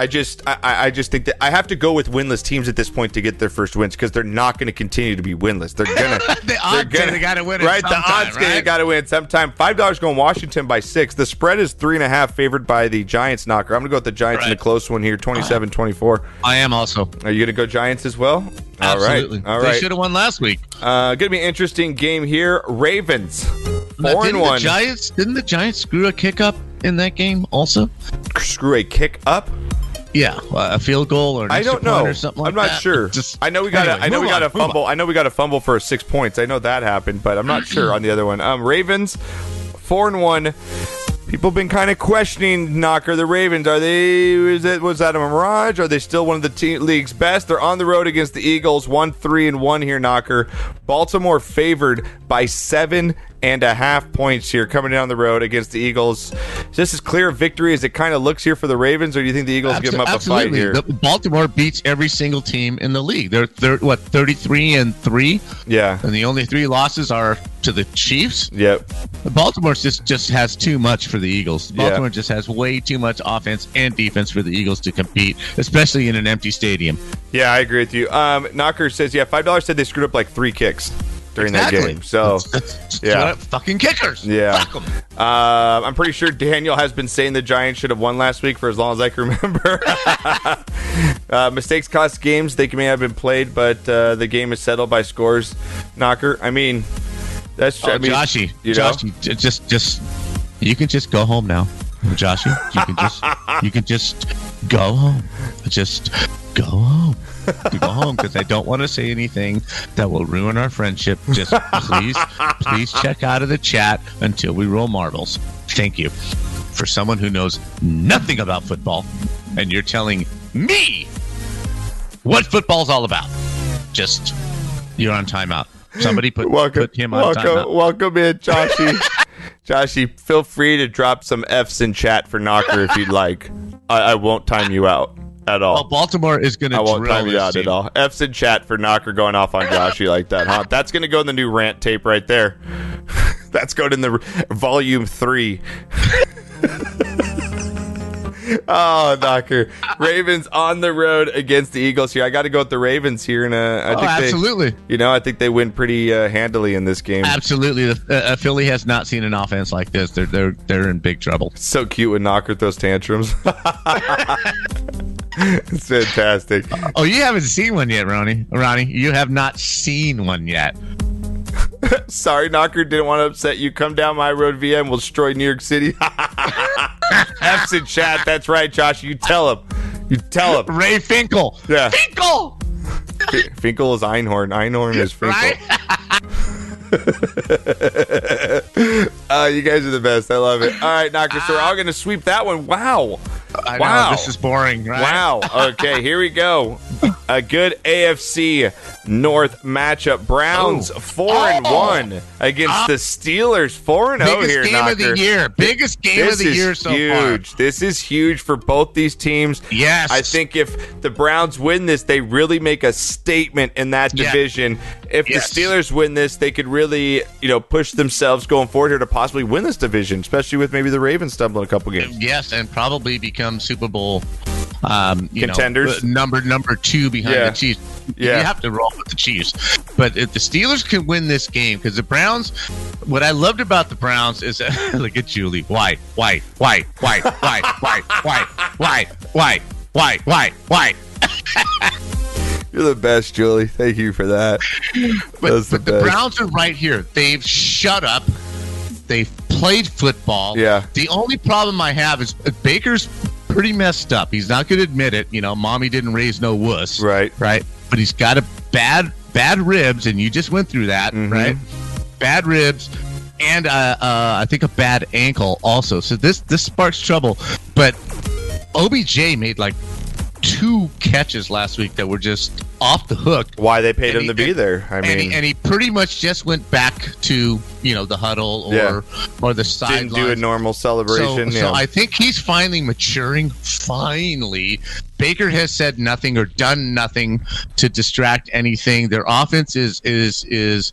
I just I, I just think that I have to go with winless teams at this point to get their first wins because they're not going to continue to be winless. They're gonna The odds they're say they gotta win it right. the odds say they right? got to win sometime. Five dollars going Washington by six. The spread is three and a half, favored by the Giants knocker. I'm going to go with the Giants in a close one here, 27-24. I am also. Are you to go Giants as well? Absolutely. All right. All They should have won last week. Uh, to be an interesting game here. Ravens four and one. The Giants didn't the Giants screw a kick up in that game also? Screw a kick up. Yeah, a field goal or an I don't know. or something like I'm not that. sure. Just- I know we got. anyway, I know we got on, a fumble. I know we got a fumble for six points. I know that happened, but I'm not sure on the other one. Um, Ravens, four and one. People have been kind of questioning Knocker the Ravens. Are they? Is it was that a mirage? Are they still one of the te- league's best? They're on the road against the Eagles, one three and one here. Knocker, Baltimore favored by seven and a half points here, coming down the road against the Eagles. Is this as clear a victory as it kind of looks here for the Ravens, or do you think the Eagles give them up a fight here? The- Baltimore beats every single team in the league. They're they're what 33 and 3 yeah. and the only three losses are to the Chiefs. Yep. Baltimore just just has too much for the Eagles. Yeah. Baltimore just has way too much offense and defense for the Eagles to compete, especially in an empty stadium. Yeah, I agree with you. Um, Knocker says, yeah, five dollars said they screwed up like three kicks during that game. So, yeah. fucking kickers. yeah, Fuck uh, I'm pretty sure Daniel has been saying the Giants should have won last week for as long as I can remember. uh, mistakes cost games. They may have been played, but uh, the game is settled by scores. Knocker. I mean, that's Oh, I mean, Joshy, you know? Joshy, just, just, you can just go home now, Joshy. You can just, you can just go home. Just go home. Go home because I don't want to say anything that will ruin our friendship. Just please, please check out of the chat until we roll marbles. Thank you. For someone who knows nothing about football, and you're telling me what football's all about. Just, you're on timeout. Somebody put, welcome, put him on welcome, timeout. welcome in, Joshy. Joshy, feel free to drop some F's in chat for Knocker if you'd like. I, I won't time you out at all. Well, Baltimore is going to. I won't drill time you out team. at all. F's in chat for Knocker going off on Joshy like that, huh? That's going to go in the new rant tape right there. That's going in the volume three. oh, Knocker. Ravens on the road against the Eagles here. I got to go with the Ravens here. And uh, I Oh, think they- absolutely. you know, I think they win pretty uh, handily in this game. Absolutely, the, uh, Philly has not seen an offense like this. They're they're they're in big trouble. So cute when Knocker throws tantrums. it's fantastic. Oh, you haven't seen one yet, Ronnie. Ronnie, you have not seen one yet. Sorry, Knocker didn't want to upset you. Come down my road VM. we'll destroy New York City. F's in chat. That's right, Josh. You tell him. You tell him. Ray Finkle. Yeah. Finkle. F- Finkle is Einhorn. Einhorn is Finkle. Right? Uh, you guys are the best. I love it. All right, Knocker. So we're all going to sweep that one. Wow. I Wow. know this is boring. Right? Wow. Okay, here we go. A good AFC North matchup. Browns Oh. four and Oh. one against ah. the Steelers. Four and zero Biggest here, game Knocker. of the year. Biggest game This of the is year so huge. far. This is huge for both these teams. Yes. I think if the Browns win this, they really make a statement in that Yeah. division. If Yes. the Steelers win this, they could really, you know, push themselves going forward here to possibly win this division, especially with maybe the Ravens stumbling a couple games. Yes, and probably become Super Bowl um, you know, Contenders? uh, number number two behind Yeah. the Chiefs. Yeah. You have to roll with the Chiefs, but if the Steelers can win this game, because the Browns, what I loved about the Browns is look at Julie, white, white, white, white, white, white, white, white, white, white, white, white. You're the best, Julie. Thank you for that. But, That's the but the. Browns are right here. They've shut up. They've played football. Yeah. The only problem I have is uh, Baker's pretty messed up. He's not going to admit it. You know, mommy didn't raise no wuss. Right. Right. But he's got a bad bad ribs, and you just went through that, Mhm. right? Bad ribs. And uh, uh, I think a bad ankle also. So this this sparks trouble. But OBJ made like two catches last week that were just off the hook Why they paid And him he- to be and- there? I and, mean, he, and he pretty much just went back to you know the huddle or Yeah. or the sideline. didn't do a normal celebration. So, yeah. so I think he's finally maturing. Finally, Baker has said nothing or done nothing to distract anything. Their offense is is is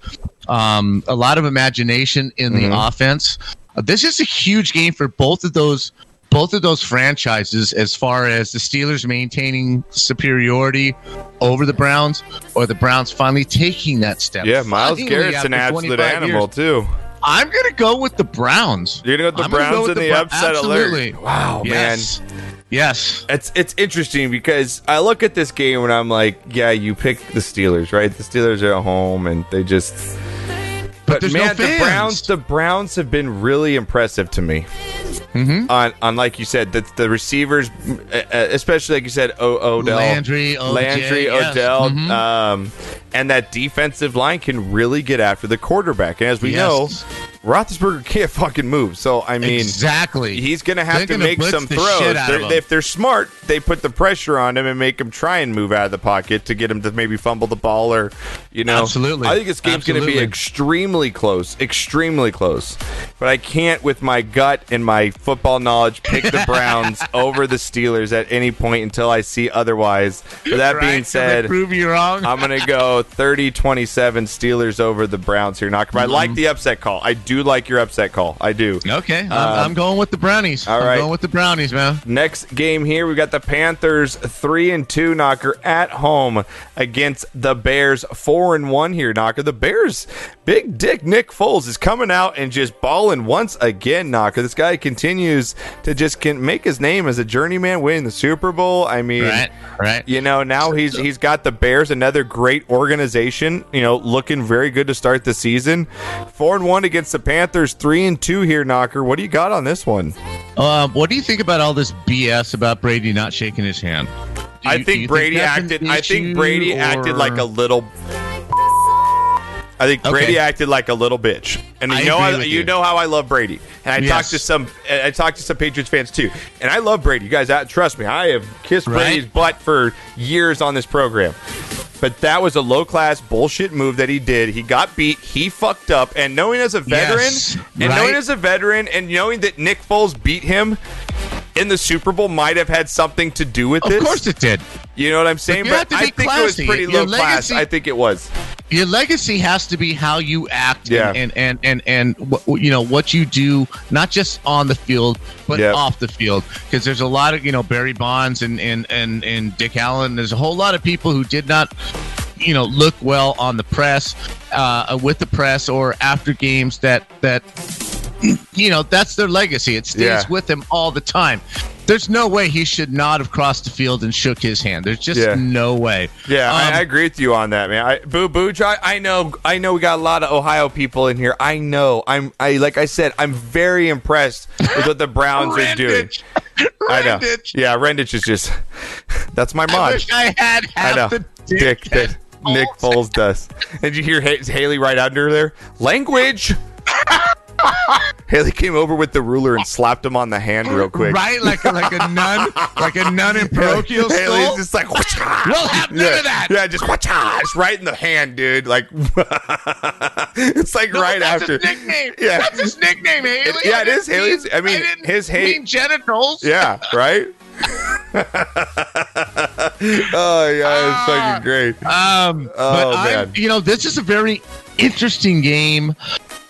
um, a lot of imagination in the Mhm. offense. Uh, this is a huge game for both of those both of those franchises as far as the Steelers maintaining superiority over the Browns or the Browns finally taking that step. yeah, Myles Garrett's an absolute animal years. too. I'm going to go with the Browns. You're gonna go with the I'm gonna go Browns with in the, Bro- upset Absolutely. alert. Wow, man. Yes. Yes. It's it's interesting because I look at this game and I'm like, yeah, you pick the Steelers, right? The Steelers are at home and they just. But, there's no man, the. Browns, the Browns have been really impressive to me. Mhm. On, on like you said, the, the receivers, uh, especially like you said, o- Odell, Landry, OJ, Landry, yes. Odell, Mhm. um, and that defensive line can really get after the quarterback. And as we Yes. know, Roethlisberger can't fucking move. So I mean, exactly. He's going to have They're to make some throws. shit out of They're- if they're smart, they put the pressure on him and make him try and move out of the pocket to get him to maybe fumble the ball or, you know. Absolutely. I think this game's going to be extremely close, extremely close. But I can't, with my gut and my football knowledge, pick the Browns over the Steelers at any point until I see otherwise. With that Right? being said, prove you wrong. I'm going to go 30 27 Steelers over the Browns here. Knock. I Mm-hmm. like the upset call. I do like your upset call. I do. okay, I'm, I'm going with the Brownies. All right. I'm going with the Brownies, man. Next game here, we got the Panthers three and two knocker at home against the Bears four and one here knocker. The Bears, big dick Nick Foles is coming out and just balling once again knocker. This guy continues to just can make his name as a journeyman, winning the Super Bowl. I mean, Right, right. you know, now he's he's got the Bears, another great organization. You know, looking very good to start the season. Four and one against the Panthers, three and two here, knocker. What do you got on this one? Um, what do you think about all this BS about Brady not shaking his hand? Do I think Brady an acted. I think Brady acted like a little. I think Brady Okay. acted like a little bitch, and you I know, I, you you. know how I love Brady, and I Yes. talked to some, I talked to some Patriots fans too, and I love Brady. You guys, uh, trust me, I have kissed Right. Brady's butt for years on this program. But that was a low class bullshit move that he did. He got beat. He fucked up. And knowing as a veteran, Yes, and knowing as a veteran, and knowing that Nick Foles beat him in the Super Bowl might have had something to do with Of this. Of course it did. You know what I'm saying? But I think it was classy. pretty Your low class. legacy- I think it was. Your legacy has to be how you act Yeah. and and and and, and you know what you do, not just on the field but Yep. off the field. Because there's a lot of you know Barry Bonds and and and and Dick Allen. There's a whole lot of people who did not you know look well on the press uh, with the press or after games that that you know that's their legacy it stays Yeah. with them all the time there's no way he should not have crossed the field and shook his hand there's just Yeah. no way Yeah, Um, I, I agree with you on that, man. I, Boo Boo, I, I know, I know, we got a lot of Ohio people in here. I know. I'm, I like I said, I'm very impressed with what the Browns are doing. I know. Yeah, Rendich is just. That's my I mod. wish I had I half know. the Dick that Nick Foles does. Did you hear Haley right under there? Language. Haley came over with the ruler and slapped him on the hand real quick. Right, like a, like a nun, like a nun in parochial Haley's school. just like, We'll have none yeah, of that. Yeah, just watch just right in the hand, dude. Like, it's like No, right that's after. his nickname. Yeah. that's his nickname, Haley. yeah, I it is Haley's- mean- I mean, his ha- mean genitals. Yeah, right. oh yeah, it's fucking great. Um, Oh, but I'm, you know, this is a very interesting game.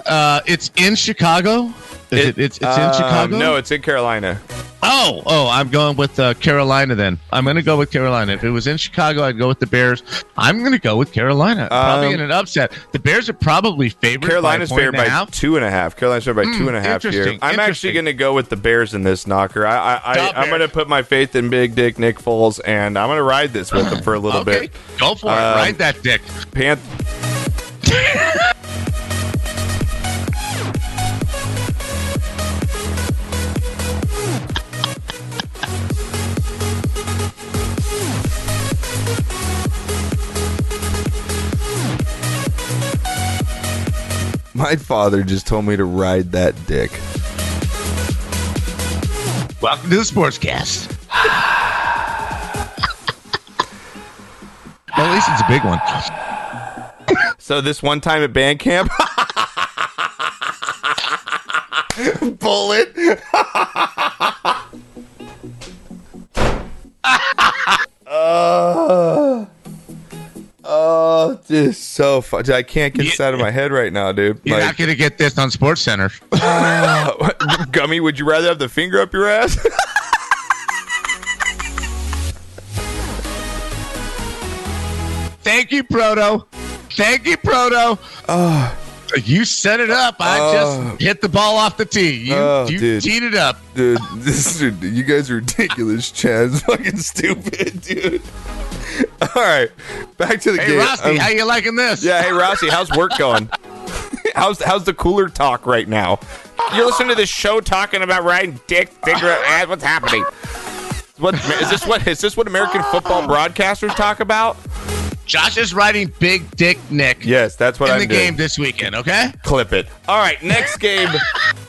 Uh, it's in Chicago. Is it, it's it's in Um, Chicago. No, it's in Carolina. Oh, oh, I'm going with uh, Carolina then. I'm going to go with Carolina. If it was in Chicago, I'd go with the Bears. I'm going to go with Carolina. Probably Um, in an upset. The Bears are probably favored. Carolina's by a point favored by half. two and a half. Carolina's favored by Hmm, two and a half here. I'm actually going to go with the Bears in this knocker. I, I, I I'm going to put my faith in Big Dick Nick Foles, and I'm going to ride this with him for a little Okay, bit. go for it. Um, Ride that dick. Panth- My father just told me to ride that dick. Welcome to the Sportscast. well, at least it's a big one. So this one time at band camp, bullet. Uh. Oh, oh, just so fun. Dude, I can't get this out of my head right now, dude. You're Like, not going to get this on Sports Center. Gummy, would you rather have the finger up your ass? Thank you, Proto. Thank you, Proto. Ah. you set it up. I Oh. just hit the ball off the tee. You, Oh, you dude. teed it up. dude, this is, you guys are ridiculous, Chad. It's fucking stupid, dude. All right, back to the Hey, game. Rusty, Um, how you liking this? Yeah, hey Rossi, how's work going? how's how's the cooler talk right now? You're listening to this show talking about riding dick, finger up ass. What's happening? What is this? What is this? What American football broadcasters talk about? Josh is riding Big Dick Nick Yes, that's what in I'm the doing. game this weekend, okay? Clip it. All right, next game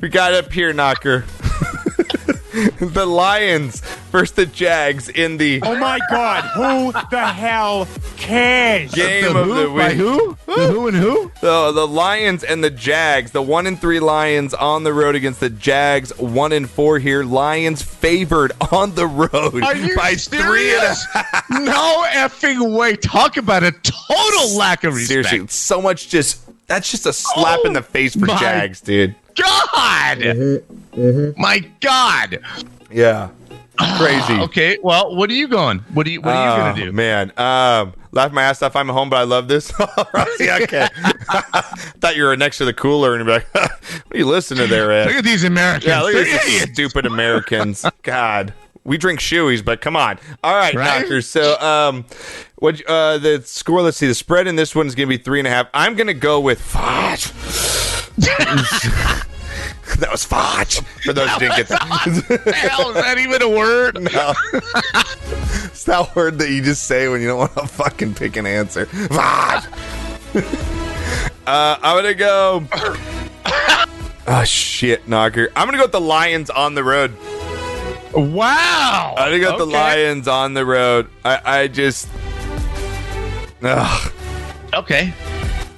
we got up here, Knocker. the Lions versus the Jags in the Oh my God! Who the hell cares? game The of who? the By week. who? The who and who? The, the Lions and the Jags, the one and three Lions on the road against the Jags, one and four here. Lions favored on the road Are you by three and a serious? no effing way. Talk about a total lack of respect. Seriously, so much just that's just a slap in the face for my Jags, dude. God! Mm-hmm, My God! Yeah, crazy. Okay, well, what are you going? What are you What are you Oh, gonna do? Man, um, laugh my ass off. I'm home, but I love this. Rossi, okay. Thought you were next to the cooler and be like, "What are you listening to there, Ed?" Look at these Americans. Yeah, look at these stupid Americans. God. We drink shoeys, but come on. All right, Right? Knockers. So, um, what uh, the score? Let's see. The spread in this one is going to be three and a half. I'm going to go with five. that was fudge. For those who didn't get that, hell is that even a word? no. it's that word that you just say when you don't want to fucking pick an answer. Fudge. uh, I'm gonna go. Oh shit, knocker! I'm gonna go with the Lions on the road. Wow. I think got the Okay. Lions on the road. I, I just. Ugh. Okay.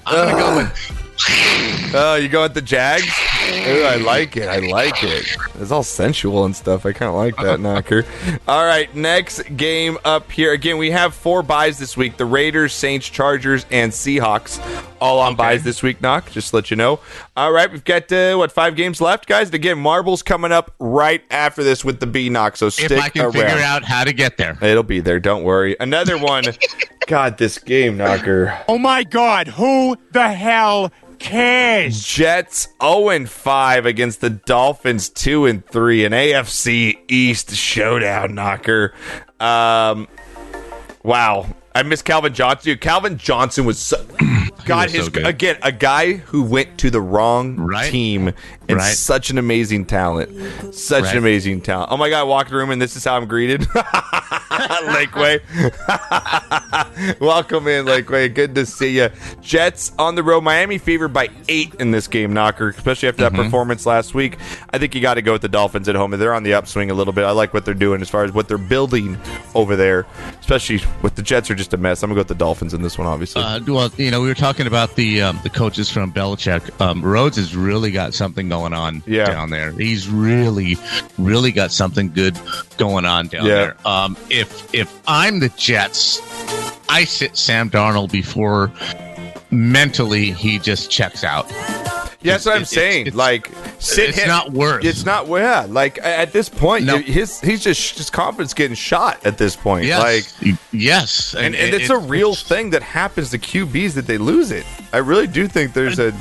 I'm gonna go with Oh, you go with the Jags? Ooh, I like it. I like it. It's all sensual and stuff. I kind of like that, Knocker. All right, next game up here. Again, we have four buys this week the Raiders, Saints, Chargers, and Seahawks. All on buys this week, Knock. Just to let you know. All right, we've got, uh, what, five games left, guys? And again, Marbles coming up right after this with the B Knock. So stick if I can around. figure out how to get there. It'll be there. Don't worry. Another one. God, this game knocker. Oh my God! Who the hell cares? Jets 0 and 5 against the Dolphins 2 and 3. An AFC East showdown knocker. Um, wow. I, miss Calvin Johnson. Dude, Calvin Johnson was so, God. was his good. again a guy who went to the wrong Right. team and Right. such an amazing talent, such Right. an amazing talent. Oh my God! I walked the room and this is how I'm greeted. Lakeway, welcome in Lakeway. Good to see you. Jets on the road. Miami favored by eight in this game, Knocker. Especially after Mm-hmm. that performance last week. I think you got to go with the Dolphins at home. They're on the upswing a little bit. I like what they're doing as far as what they're building over there. Especially with the Jets are just a mess. I'm gonna go with the Dolphins in this one, obviously. Uh, well, you know, we were talking about the um, the coaches from Belichick. Um, Rhodes has really got something going on Yeah. down there. He's really, really got something good going on down Yeah. there. Um, if if I'm the Jets, I sit Sam Darnold before mentally he just checks out. Yeah, that's what I'm It's- saying. it's- like, sit it's him- not worth. It's not yeah. Like at this point, No. his he's just his confidence getting shot at this point. Yes, Like, yes, and, and it's a real thing that happens to QBs that they lose it. I really do think there's a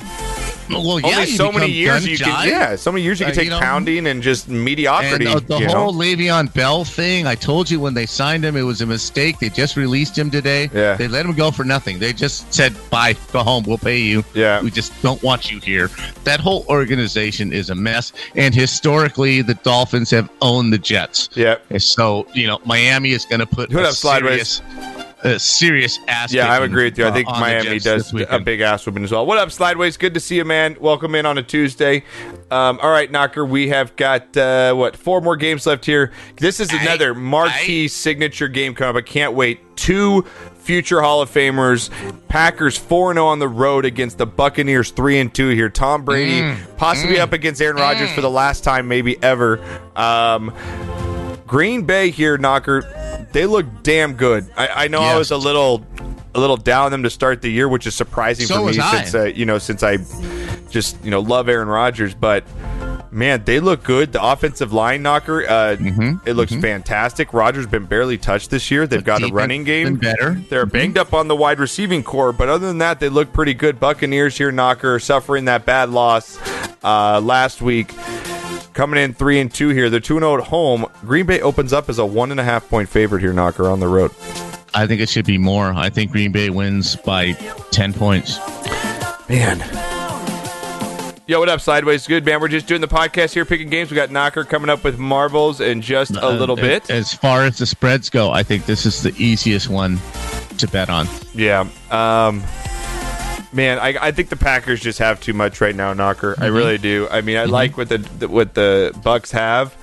well, yeah, only so many years you can yeah so many years you can Uh, take you know, pounding and just And mediocrity. uh, the whole know? Le'Veon Bell thing, I told you when they signed him, it was a mistake. They just released him today. Yeah. They let him go for nothing. They just said, bye, go home, we'll pay you. Yeah. We just don't want you here. That whole organization is a mess. And historically, the Dolphins have owned the Jets. Yeah. So, you know, Miami is going to put Put a up sideways. serious, a serious ass. Yeah, I agree with you. I uh, think the Miami does a big ass whooping as well. What up, Slideways? Good to see you, man. Welcome in on a Tuesday. Um, all right, Knocker, we have got uh, what four more games left here. This is another marquee signature game coming up. I can't wait. Two future Hall of Famers. Packers four zero on the road against the Buccaneers three and two here. Tom Brady Mm. possibly up against Aaron Rodgers for the last time, maybe ever. Um, Green Bay here, Knocker. They look damn good. I, I know I was a little, a little down on them to start the year, which is surprising So for me since uh, you know since I just you know love Aaron Rodgers. But man, they look good. The offensive line, Knocker, uh, Mm-hmm. it looks fantastic. Rodgers been barely touched this year. They've got a running game better. They're banged up on the wide receiving core, but other than that, they look pretty good. Buccaneers here, Knocker, suffering that bad loss uh, last week. Coming in three and two here. They're two and zero at home. Green Bay opens up as a one and a half point favorite here, Knocker on the road. I think it should be more. I think Green Bay wins by 10 points. Man. Yo, what up, Sideways? Good, man. We're just doing the podcast here, picking games. We got Knocker coming up with marbles in just a little Uh, bit. As far as the spreads go, I think this is the easiest one to bet on. Yeah. Um, man, I, I think the Packers just have too much right now, Knocker. I really do. I mean, I like what the, what the Bucks have,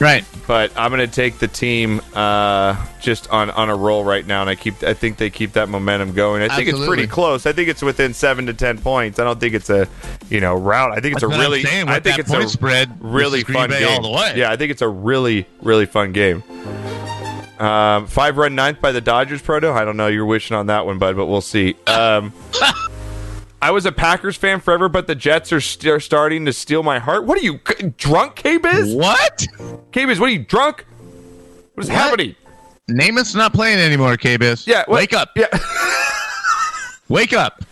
Right. but I'm going to take the team uh, just on, on a roll right now, and I keep I think they keep that momentum going. I think it's pretty close. I think it's within seven to ten points. I don't think it's a you know route. I think it's That's a really I think it's a spread really fun Bay game all the way. Yeah, I think it's a really really fun game. Um, five run ninth by the Dodgers, Proto. I don't know. You're wishing on that one, bud, but we'll see. Um, I was a Packers fan forever, but the Jets are st- starting to steal my heart. What are you c- drunk, K-Biz? What? K-Biz, what are you drunk? What is What? happening? Namath's not playing anymore, K-Biz. Yeah, what- Wake up. Yeah, Wake up.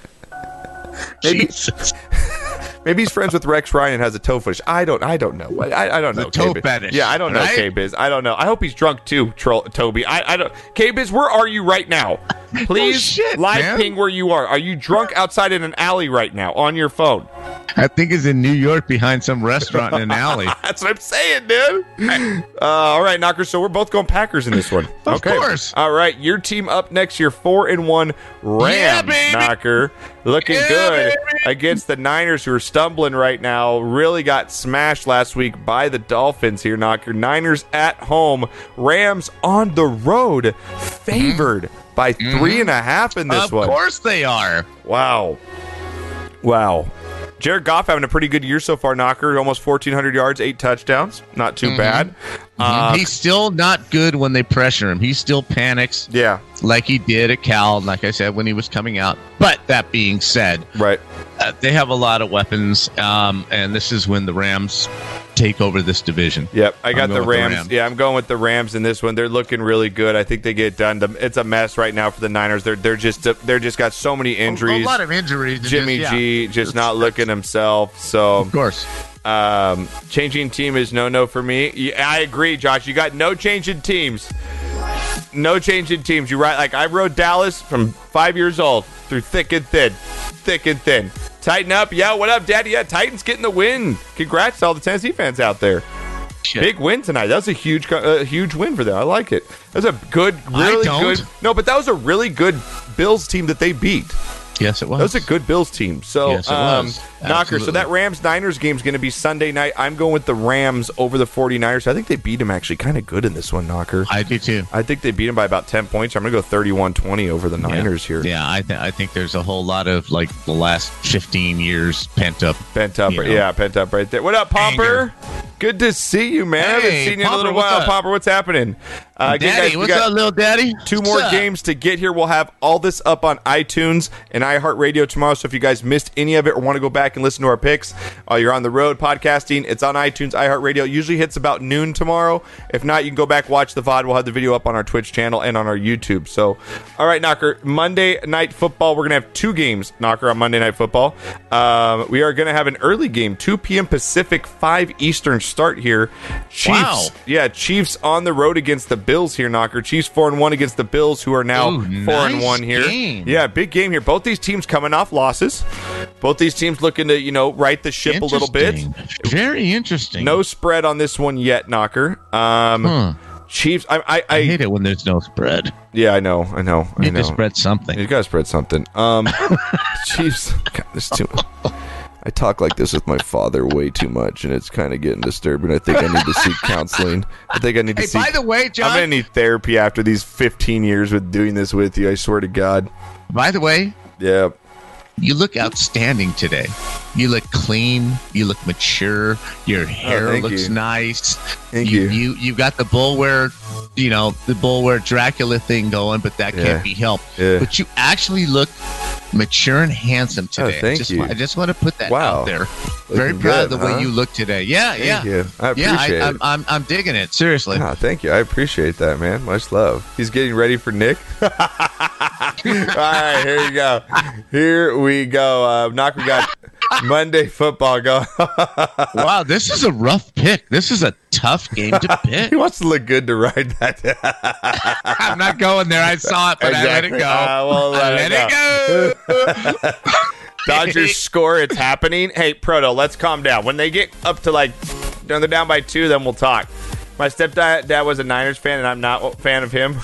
Maybe- Jesus. maybe he's friends with Rex Ryan and has a toe fetish. I don't. I don't know. I, I don't The know. toe K-Biz. fetish, Yeah, I don't know. right? K-Biz. I don't know. I hope he's drunk too, Toby. I, I don't. K-Biz, where are you right now? Please, shit, live man. ping where you are. Are you drunk outside in an alley right now on your phone? I think he's in New York behind some restaurant in an alley. That's what I'm saying, dude. Uh, all right, Knocker. So we're both going Packers in this one. Of okay. course. All right, your team up next year, four and one. Rams, Yeah, baby. Knocker, looking Yeah, good baby. against the Niners, who are stumbling right now. Really got smashed last week by the Dolphins. Here, Knocker. Niners at home. Rams on the road, favored by three and a half in this Mm-hmm. of course they are. Wow. Wow. Jared Goff having a pretty good year so far, Knocker. Almost 1,400 yards, eight touchdowns. Not too bad. Uh, He's still not good when they pressure him. He still panics yeah, like he did at Cal, like I said, when he was coming out. But that being said, right. uh, they have a lot of weapons, um, and this is when the Rams take over this division. Yep, I got the going with the Rams. Rams. Yeah, I'm going with the Rams in this one. They're looking really good. I think they get done. It's a mess right now for the Niners. They're they're just they're just got so many injuries. A lot of injuries. Jimmy just- yeah. G just not looking himself. So Of course. Um, changing team is no no for me. I agree, Josh. You got no change in teams. No change in teams. You right like I rode Dallas from five years old through thick and thin, thick and thin. Tighten up, yeah. What up, Daddy? Yeah, Titans getting the win. Congrats to all the Tennessee fans out there. Shit. Big win tonight. That was a huge, uh, huge win for them. I like it. That was a good, really good. No, but that was a really good Bills team that they beat. Yes, it was. That was a good Bills team. So, Yes, it um, was. Knocker. So that Rams Niners game is going to be Sunday night. I'm going with the Rams over the 49ers. I think they beat them actually kind of good in this one, knocker. I do too. I think they beat them by about 10 points. I'm going to go 31 20 over the Niners here. Yeah, I, th- I think there's a whole lot of like the last 15 years pent up. Pent up. You know. Yeah, pent up right there. What up, Pomper? Good to see you, man. I haven't Hey, seen you in a little while. up? Pomper, what's happening? Uh, again, daddy, guys, we up, little daddy? Two What's more up? games to get here. We'll have all this up on iTunes and iHeartRadio tomorrow. So if you guys missed any of it or want to go back and listen to our picks while you're on the road podcasting, it's on iTunes, iHeartRadio. It usually hits about noon tomorrow. If not, you can go back watch the VOD. We'll have the video up on our Twitch channel and on our YouTube. So, all right, Knocker. Monday night football. We're gonna have two games, Knocker, on Monday night football. Um, we are gonna have an early game, 2 p.m. Pacific, 5 Eastern start here. Chiefs. Wow. Yeah, Chiefs on the road against the Bills here, Knocker. Chiefs four and one against the Bills, who are now Ooh, four and one here. game. Yeah, big game here. Both these teams coming off losses. Both these teams looking to you know right the ship a little bit. Very interesting. No spread on this one yet, Knocker. Um, Huh. Chiefs. I, I, I, I hate it when there's no spread. yeah, I know, I know, I You need know. to spread something. You gotta spread something. Um, Chiefs. God, this too. I talk like this with my father way too much, and it's kind of getting disturbing. I think I need to seek counseling. I think I need to Hey, seek. by the way, John. I'm gonna need therapy after these 15 years with doing this with you. I swear to God. By the way, Yeah. You look outstanding today. You look clean. You look mature. Your hair Oh, looks you. nice. Thank you, you. you you got the bullwear, you know, the bullwear Dracula thing going, but that Yeah. can't be helped. Yeah. But you actually look mature and handsome today. Oh, thank I just, you. I just want to put that Wow. out there. Very Looking proud of good, the way you look today. Yeah, Thank yeah. you. I yeah, appreciate I, it. I'm, I'm I'm digging it. Seriously. Ah, thank you. I appreciate that, man. Much love. He's getting ready for Nick. All right, here you go. Here we go. Uh, knock. We got Monday football. Go. wow, this is a rough pick. This is a tough game to pick. he wants to look good to ride that. I'm not going there. I saw it, but I let it Exactly. go. I will I let let it it go. Dodgers score. It's happening. Hey, Proto, let's calm down. When they get up to like, they're down by two, then we'll talk. My stepdad dad was a Niners fan, and I'm not a fan of him.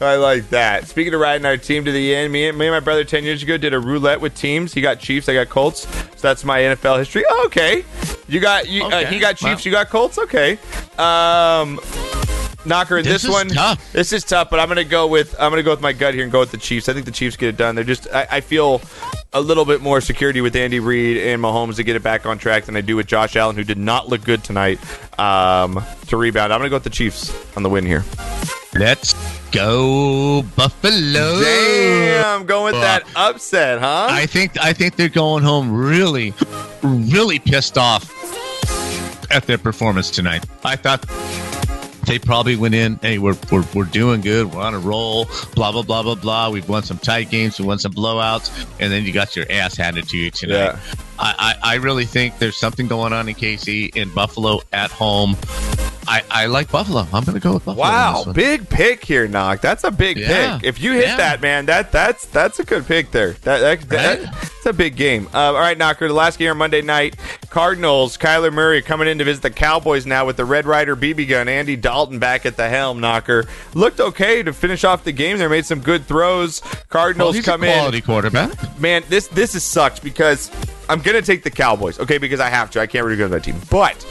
I like that. Speaking of riding our team to the end, me and, me and my brother 10 years ago did a roulette with teams. He got Chiefs, I got Colts. So that's my NFL history. Oh, okay. You got you uh, he got Chiefs, Wow. you got Colts. Okay. Um Knocker, this, This is one tough. This is tough, but I'm gonna go with I'm gonna go with my gut here and go with the Chiefs. I think the Chiefs get it done. They're just I, I feel a little bit more security with Andy Reid and Mahomes to get it back on track than I do with Josh Allen, who did not look good tonight um, to rebound. I'm gonna go with the Chiefs on the win here. Let's go Buffalo. Damn, going with that upset, huh? I think I think they're going home really, really pissed off at their performance tonight. I thought they probably went in, hey, we're, we're, we're doing good, we're on a roll, blah blah blah blah blah. We've won some tight games, we won some blowouts, and then you got your ass handed to you tonight. Yeah. I, I, I really think there's something going on in KC in Buffalo at home. I, I like Buffalo. I'm going to go with Buffalo. Wow, big pick here, Knock. That's a big Yeah. pick. If you hit Yeah. that, man, that that's that's a good pick there. That, that, that- that's a big game. Um, all right, Knocker. The last game on Monday night, Cardinals. Kyler Murray coming in to visit the Cowboys now with the Red Ryder BB gun. Andy Dalton back at the helm. Knocker looked okay to finish off the game. They made some good throws. Well, Cardinals he's come a in quality quarterback. man, this this is sucks because I'm gonna take the Cowboys, okay? Because I have to. I can't really go to that team, but.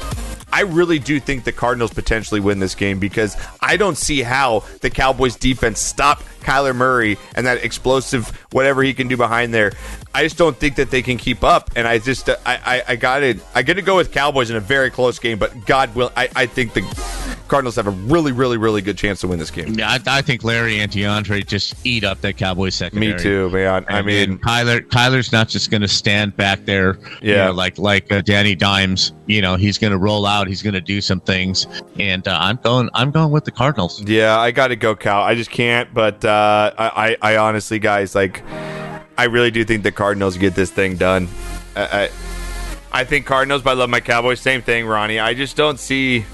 I really do think the Cardinals potentially win this game because I don't see how the Cowboys defense stop Kyler Murray and that explosive whatever he can do behind there. I just don't think that they can keep up, and I just I I, I got it. I got to go with Cowboys in a very close game, but God will I, I think the Cardinals have a really really really good chance to win this game. Yeah, I, I think Larry and DeAndre just eat up that Cowboys secondary. Me too, man. I And mean, Kyler Kyler's not just going to stand back there, you Yeah. know, like like uh, Danny Dimes. You know, he's going to roll out. He's going to do some things, and uh, I'm going. I'm going with the Cardinals. Yeah, I got to go Cal. I just can't. But uh, I, I, I honestly, guys, like, I really do think the Cardinals get this thing done. I, I, I think Cardinals, but I love my Cowboys. Same thing, Ronnie. I just don't see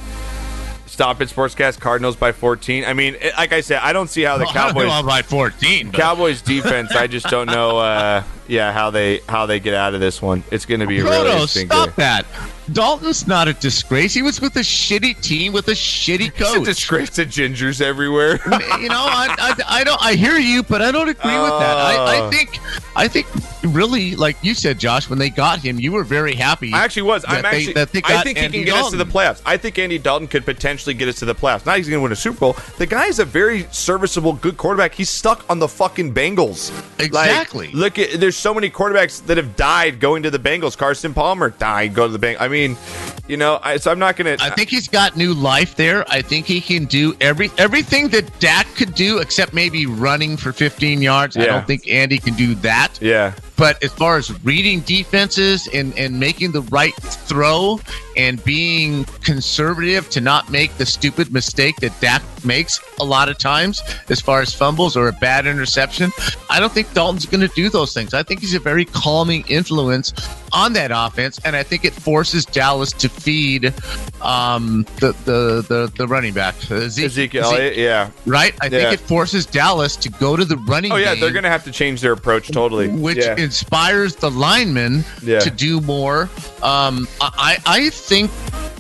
Stop it, Sportscast. Cardinals by 14. I mean, like I said, I don't see how the Well, Cowboys by 14. but- Cowboys defense. I just don't know. Uh, yeah, how they how they get out of this one. It's going to be a really stop that. Dalton's not a disgrace. He was with a shitty team with a shitty coach. It's a disgrace to gingers everywhere. you know, I, I, I don't. I hear you, but I don't agree with that. I, Oh. I think, I think, really, like you said, Josh, when they got him, you were very happy. I actually was. I'm they- actually. that they I think Andy he can get us to the playoffs. I think Andy Dalton could potentially get us to the playoffs. Not he's going to win a Super Bowl. The guy is a very serviceable, good quarterback. He's stuck on the fucking Bengals. Like, Exactly. look at there's so many quarterbacks that have died going to the Bengals. Carson Palmer died go to the Bengals. I mean, you know, I, so I'm not going to. I think he's got new life there. I think he can do every everything that Dak could do, except maybe running for 15 yards. I don't think Andy can do that. Yeah. But as far as reading defenses and, and making the right throw and being conservative to not make the stupid mistake that Dak makes a lot of times as far as fumbles or a bad interception, I don't think Dalton's going to do those things. I think he's a very calming influence on that offense, and I think it forces Dallas to feed um, the, the, the, the running back, uh, Ezekiel Yeah. right? I Yeah. think it forces Dallas to go to the running Oh yeah, game they're going to have to change their approach totally. which yeah. Inspires the linemen Yeah. to do more. Um, I, I think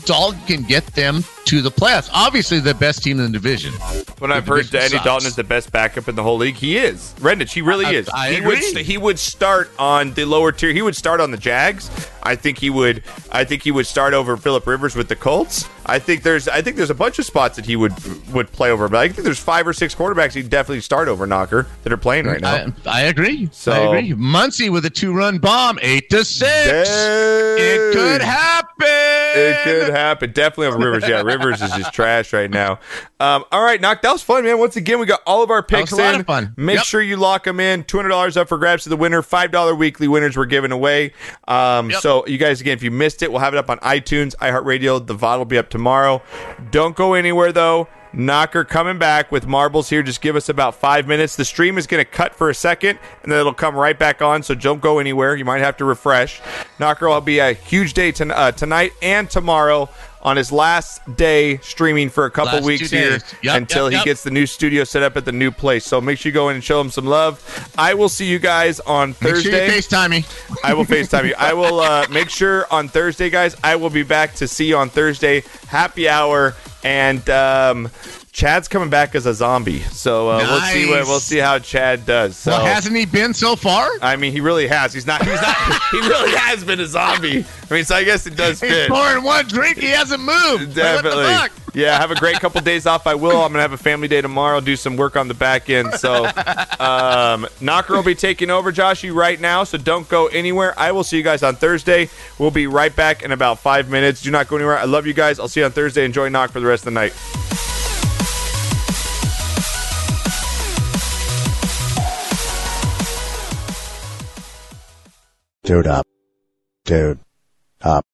Dalton can get them to the playoffs. Obviously, the best team in the division. When I've heard division Andy sucks. Dalton is the best backup in the whole league, he is. Rendich, he really I- is. I he would agree. st- he would start on the lower tier. He would start on the Jags. I think he would. I think he would start over Philip Rivers with the Colts. I think there's. I think there's a bunch of spots that he would would play over. But I think there's five or six quarterbacks he'd definitely start over Knocker that are playing right now. I, I agree. So- I agree. Muncy with a two-run bomb, eight to six. It could happen. It could happen. Definitely over Rivers. Yeah, Rivers is just trash right now. Um, all right, Knock. That was fun, man. Once again, we got all of our picks was a lot in. of fun. Make Yep. sure you lock them in. Two hundred dollars up for grabs to the winner. Five dollar weekly winners we're giving away. Um, Yep. So you guys, again, if you missed it, we'll have it up on iTunes, iHeartRadio. The VOD will be up tomorrow. Don't go anywhere though. Knocker coming back with marbles here. Just give us about five minutes. The stream is going to cut for a second, and then it'll come right back on. So don't go anywhere. You might have to refresh. Knocker will be a huge day ton- uh, tonight and tomorrow on his last day streaming for a couple Last weeks here. Yep, until yep, he yep. gets the new studio set up at the new place. So make sure you go in and show him some love. I will see you guys on Make sure Thursday. you FaceTime me. I will FaceTime you. I will uh, make sure on Thursday, guys. I will be back to see you on Thursday. Happy hour, and um, Chad's coming back as a zombie. So uh, we'll see what we'll see how Chad does. So. Well, hasn't he been so far? I mean, he really has. He's not. He's not. he really has been a zombie. I mean, so I guess it does He's fit. pouring one drink. He hasn't moved. Definitely. What the fuck? Yeah, have a great couple days off. I will. I'm gonna have a family day tomorrow. Do some work on the back end. So, um, Knocker will be taking over, Joshy, right now. So don't go anywhere. I will see you guys on Thursday. We'll be right back in about five minutes. Do not go anywhere. I love you guys. I'll see you on Thursday. Enjoy Knock for the rest of the night. Dude up. Dude up.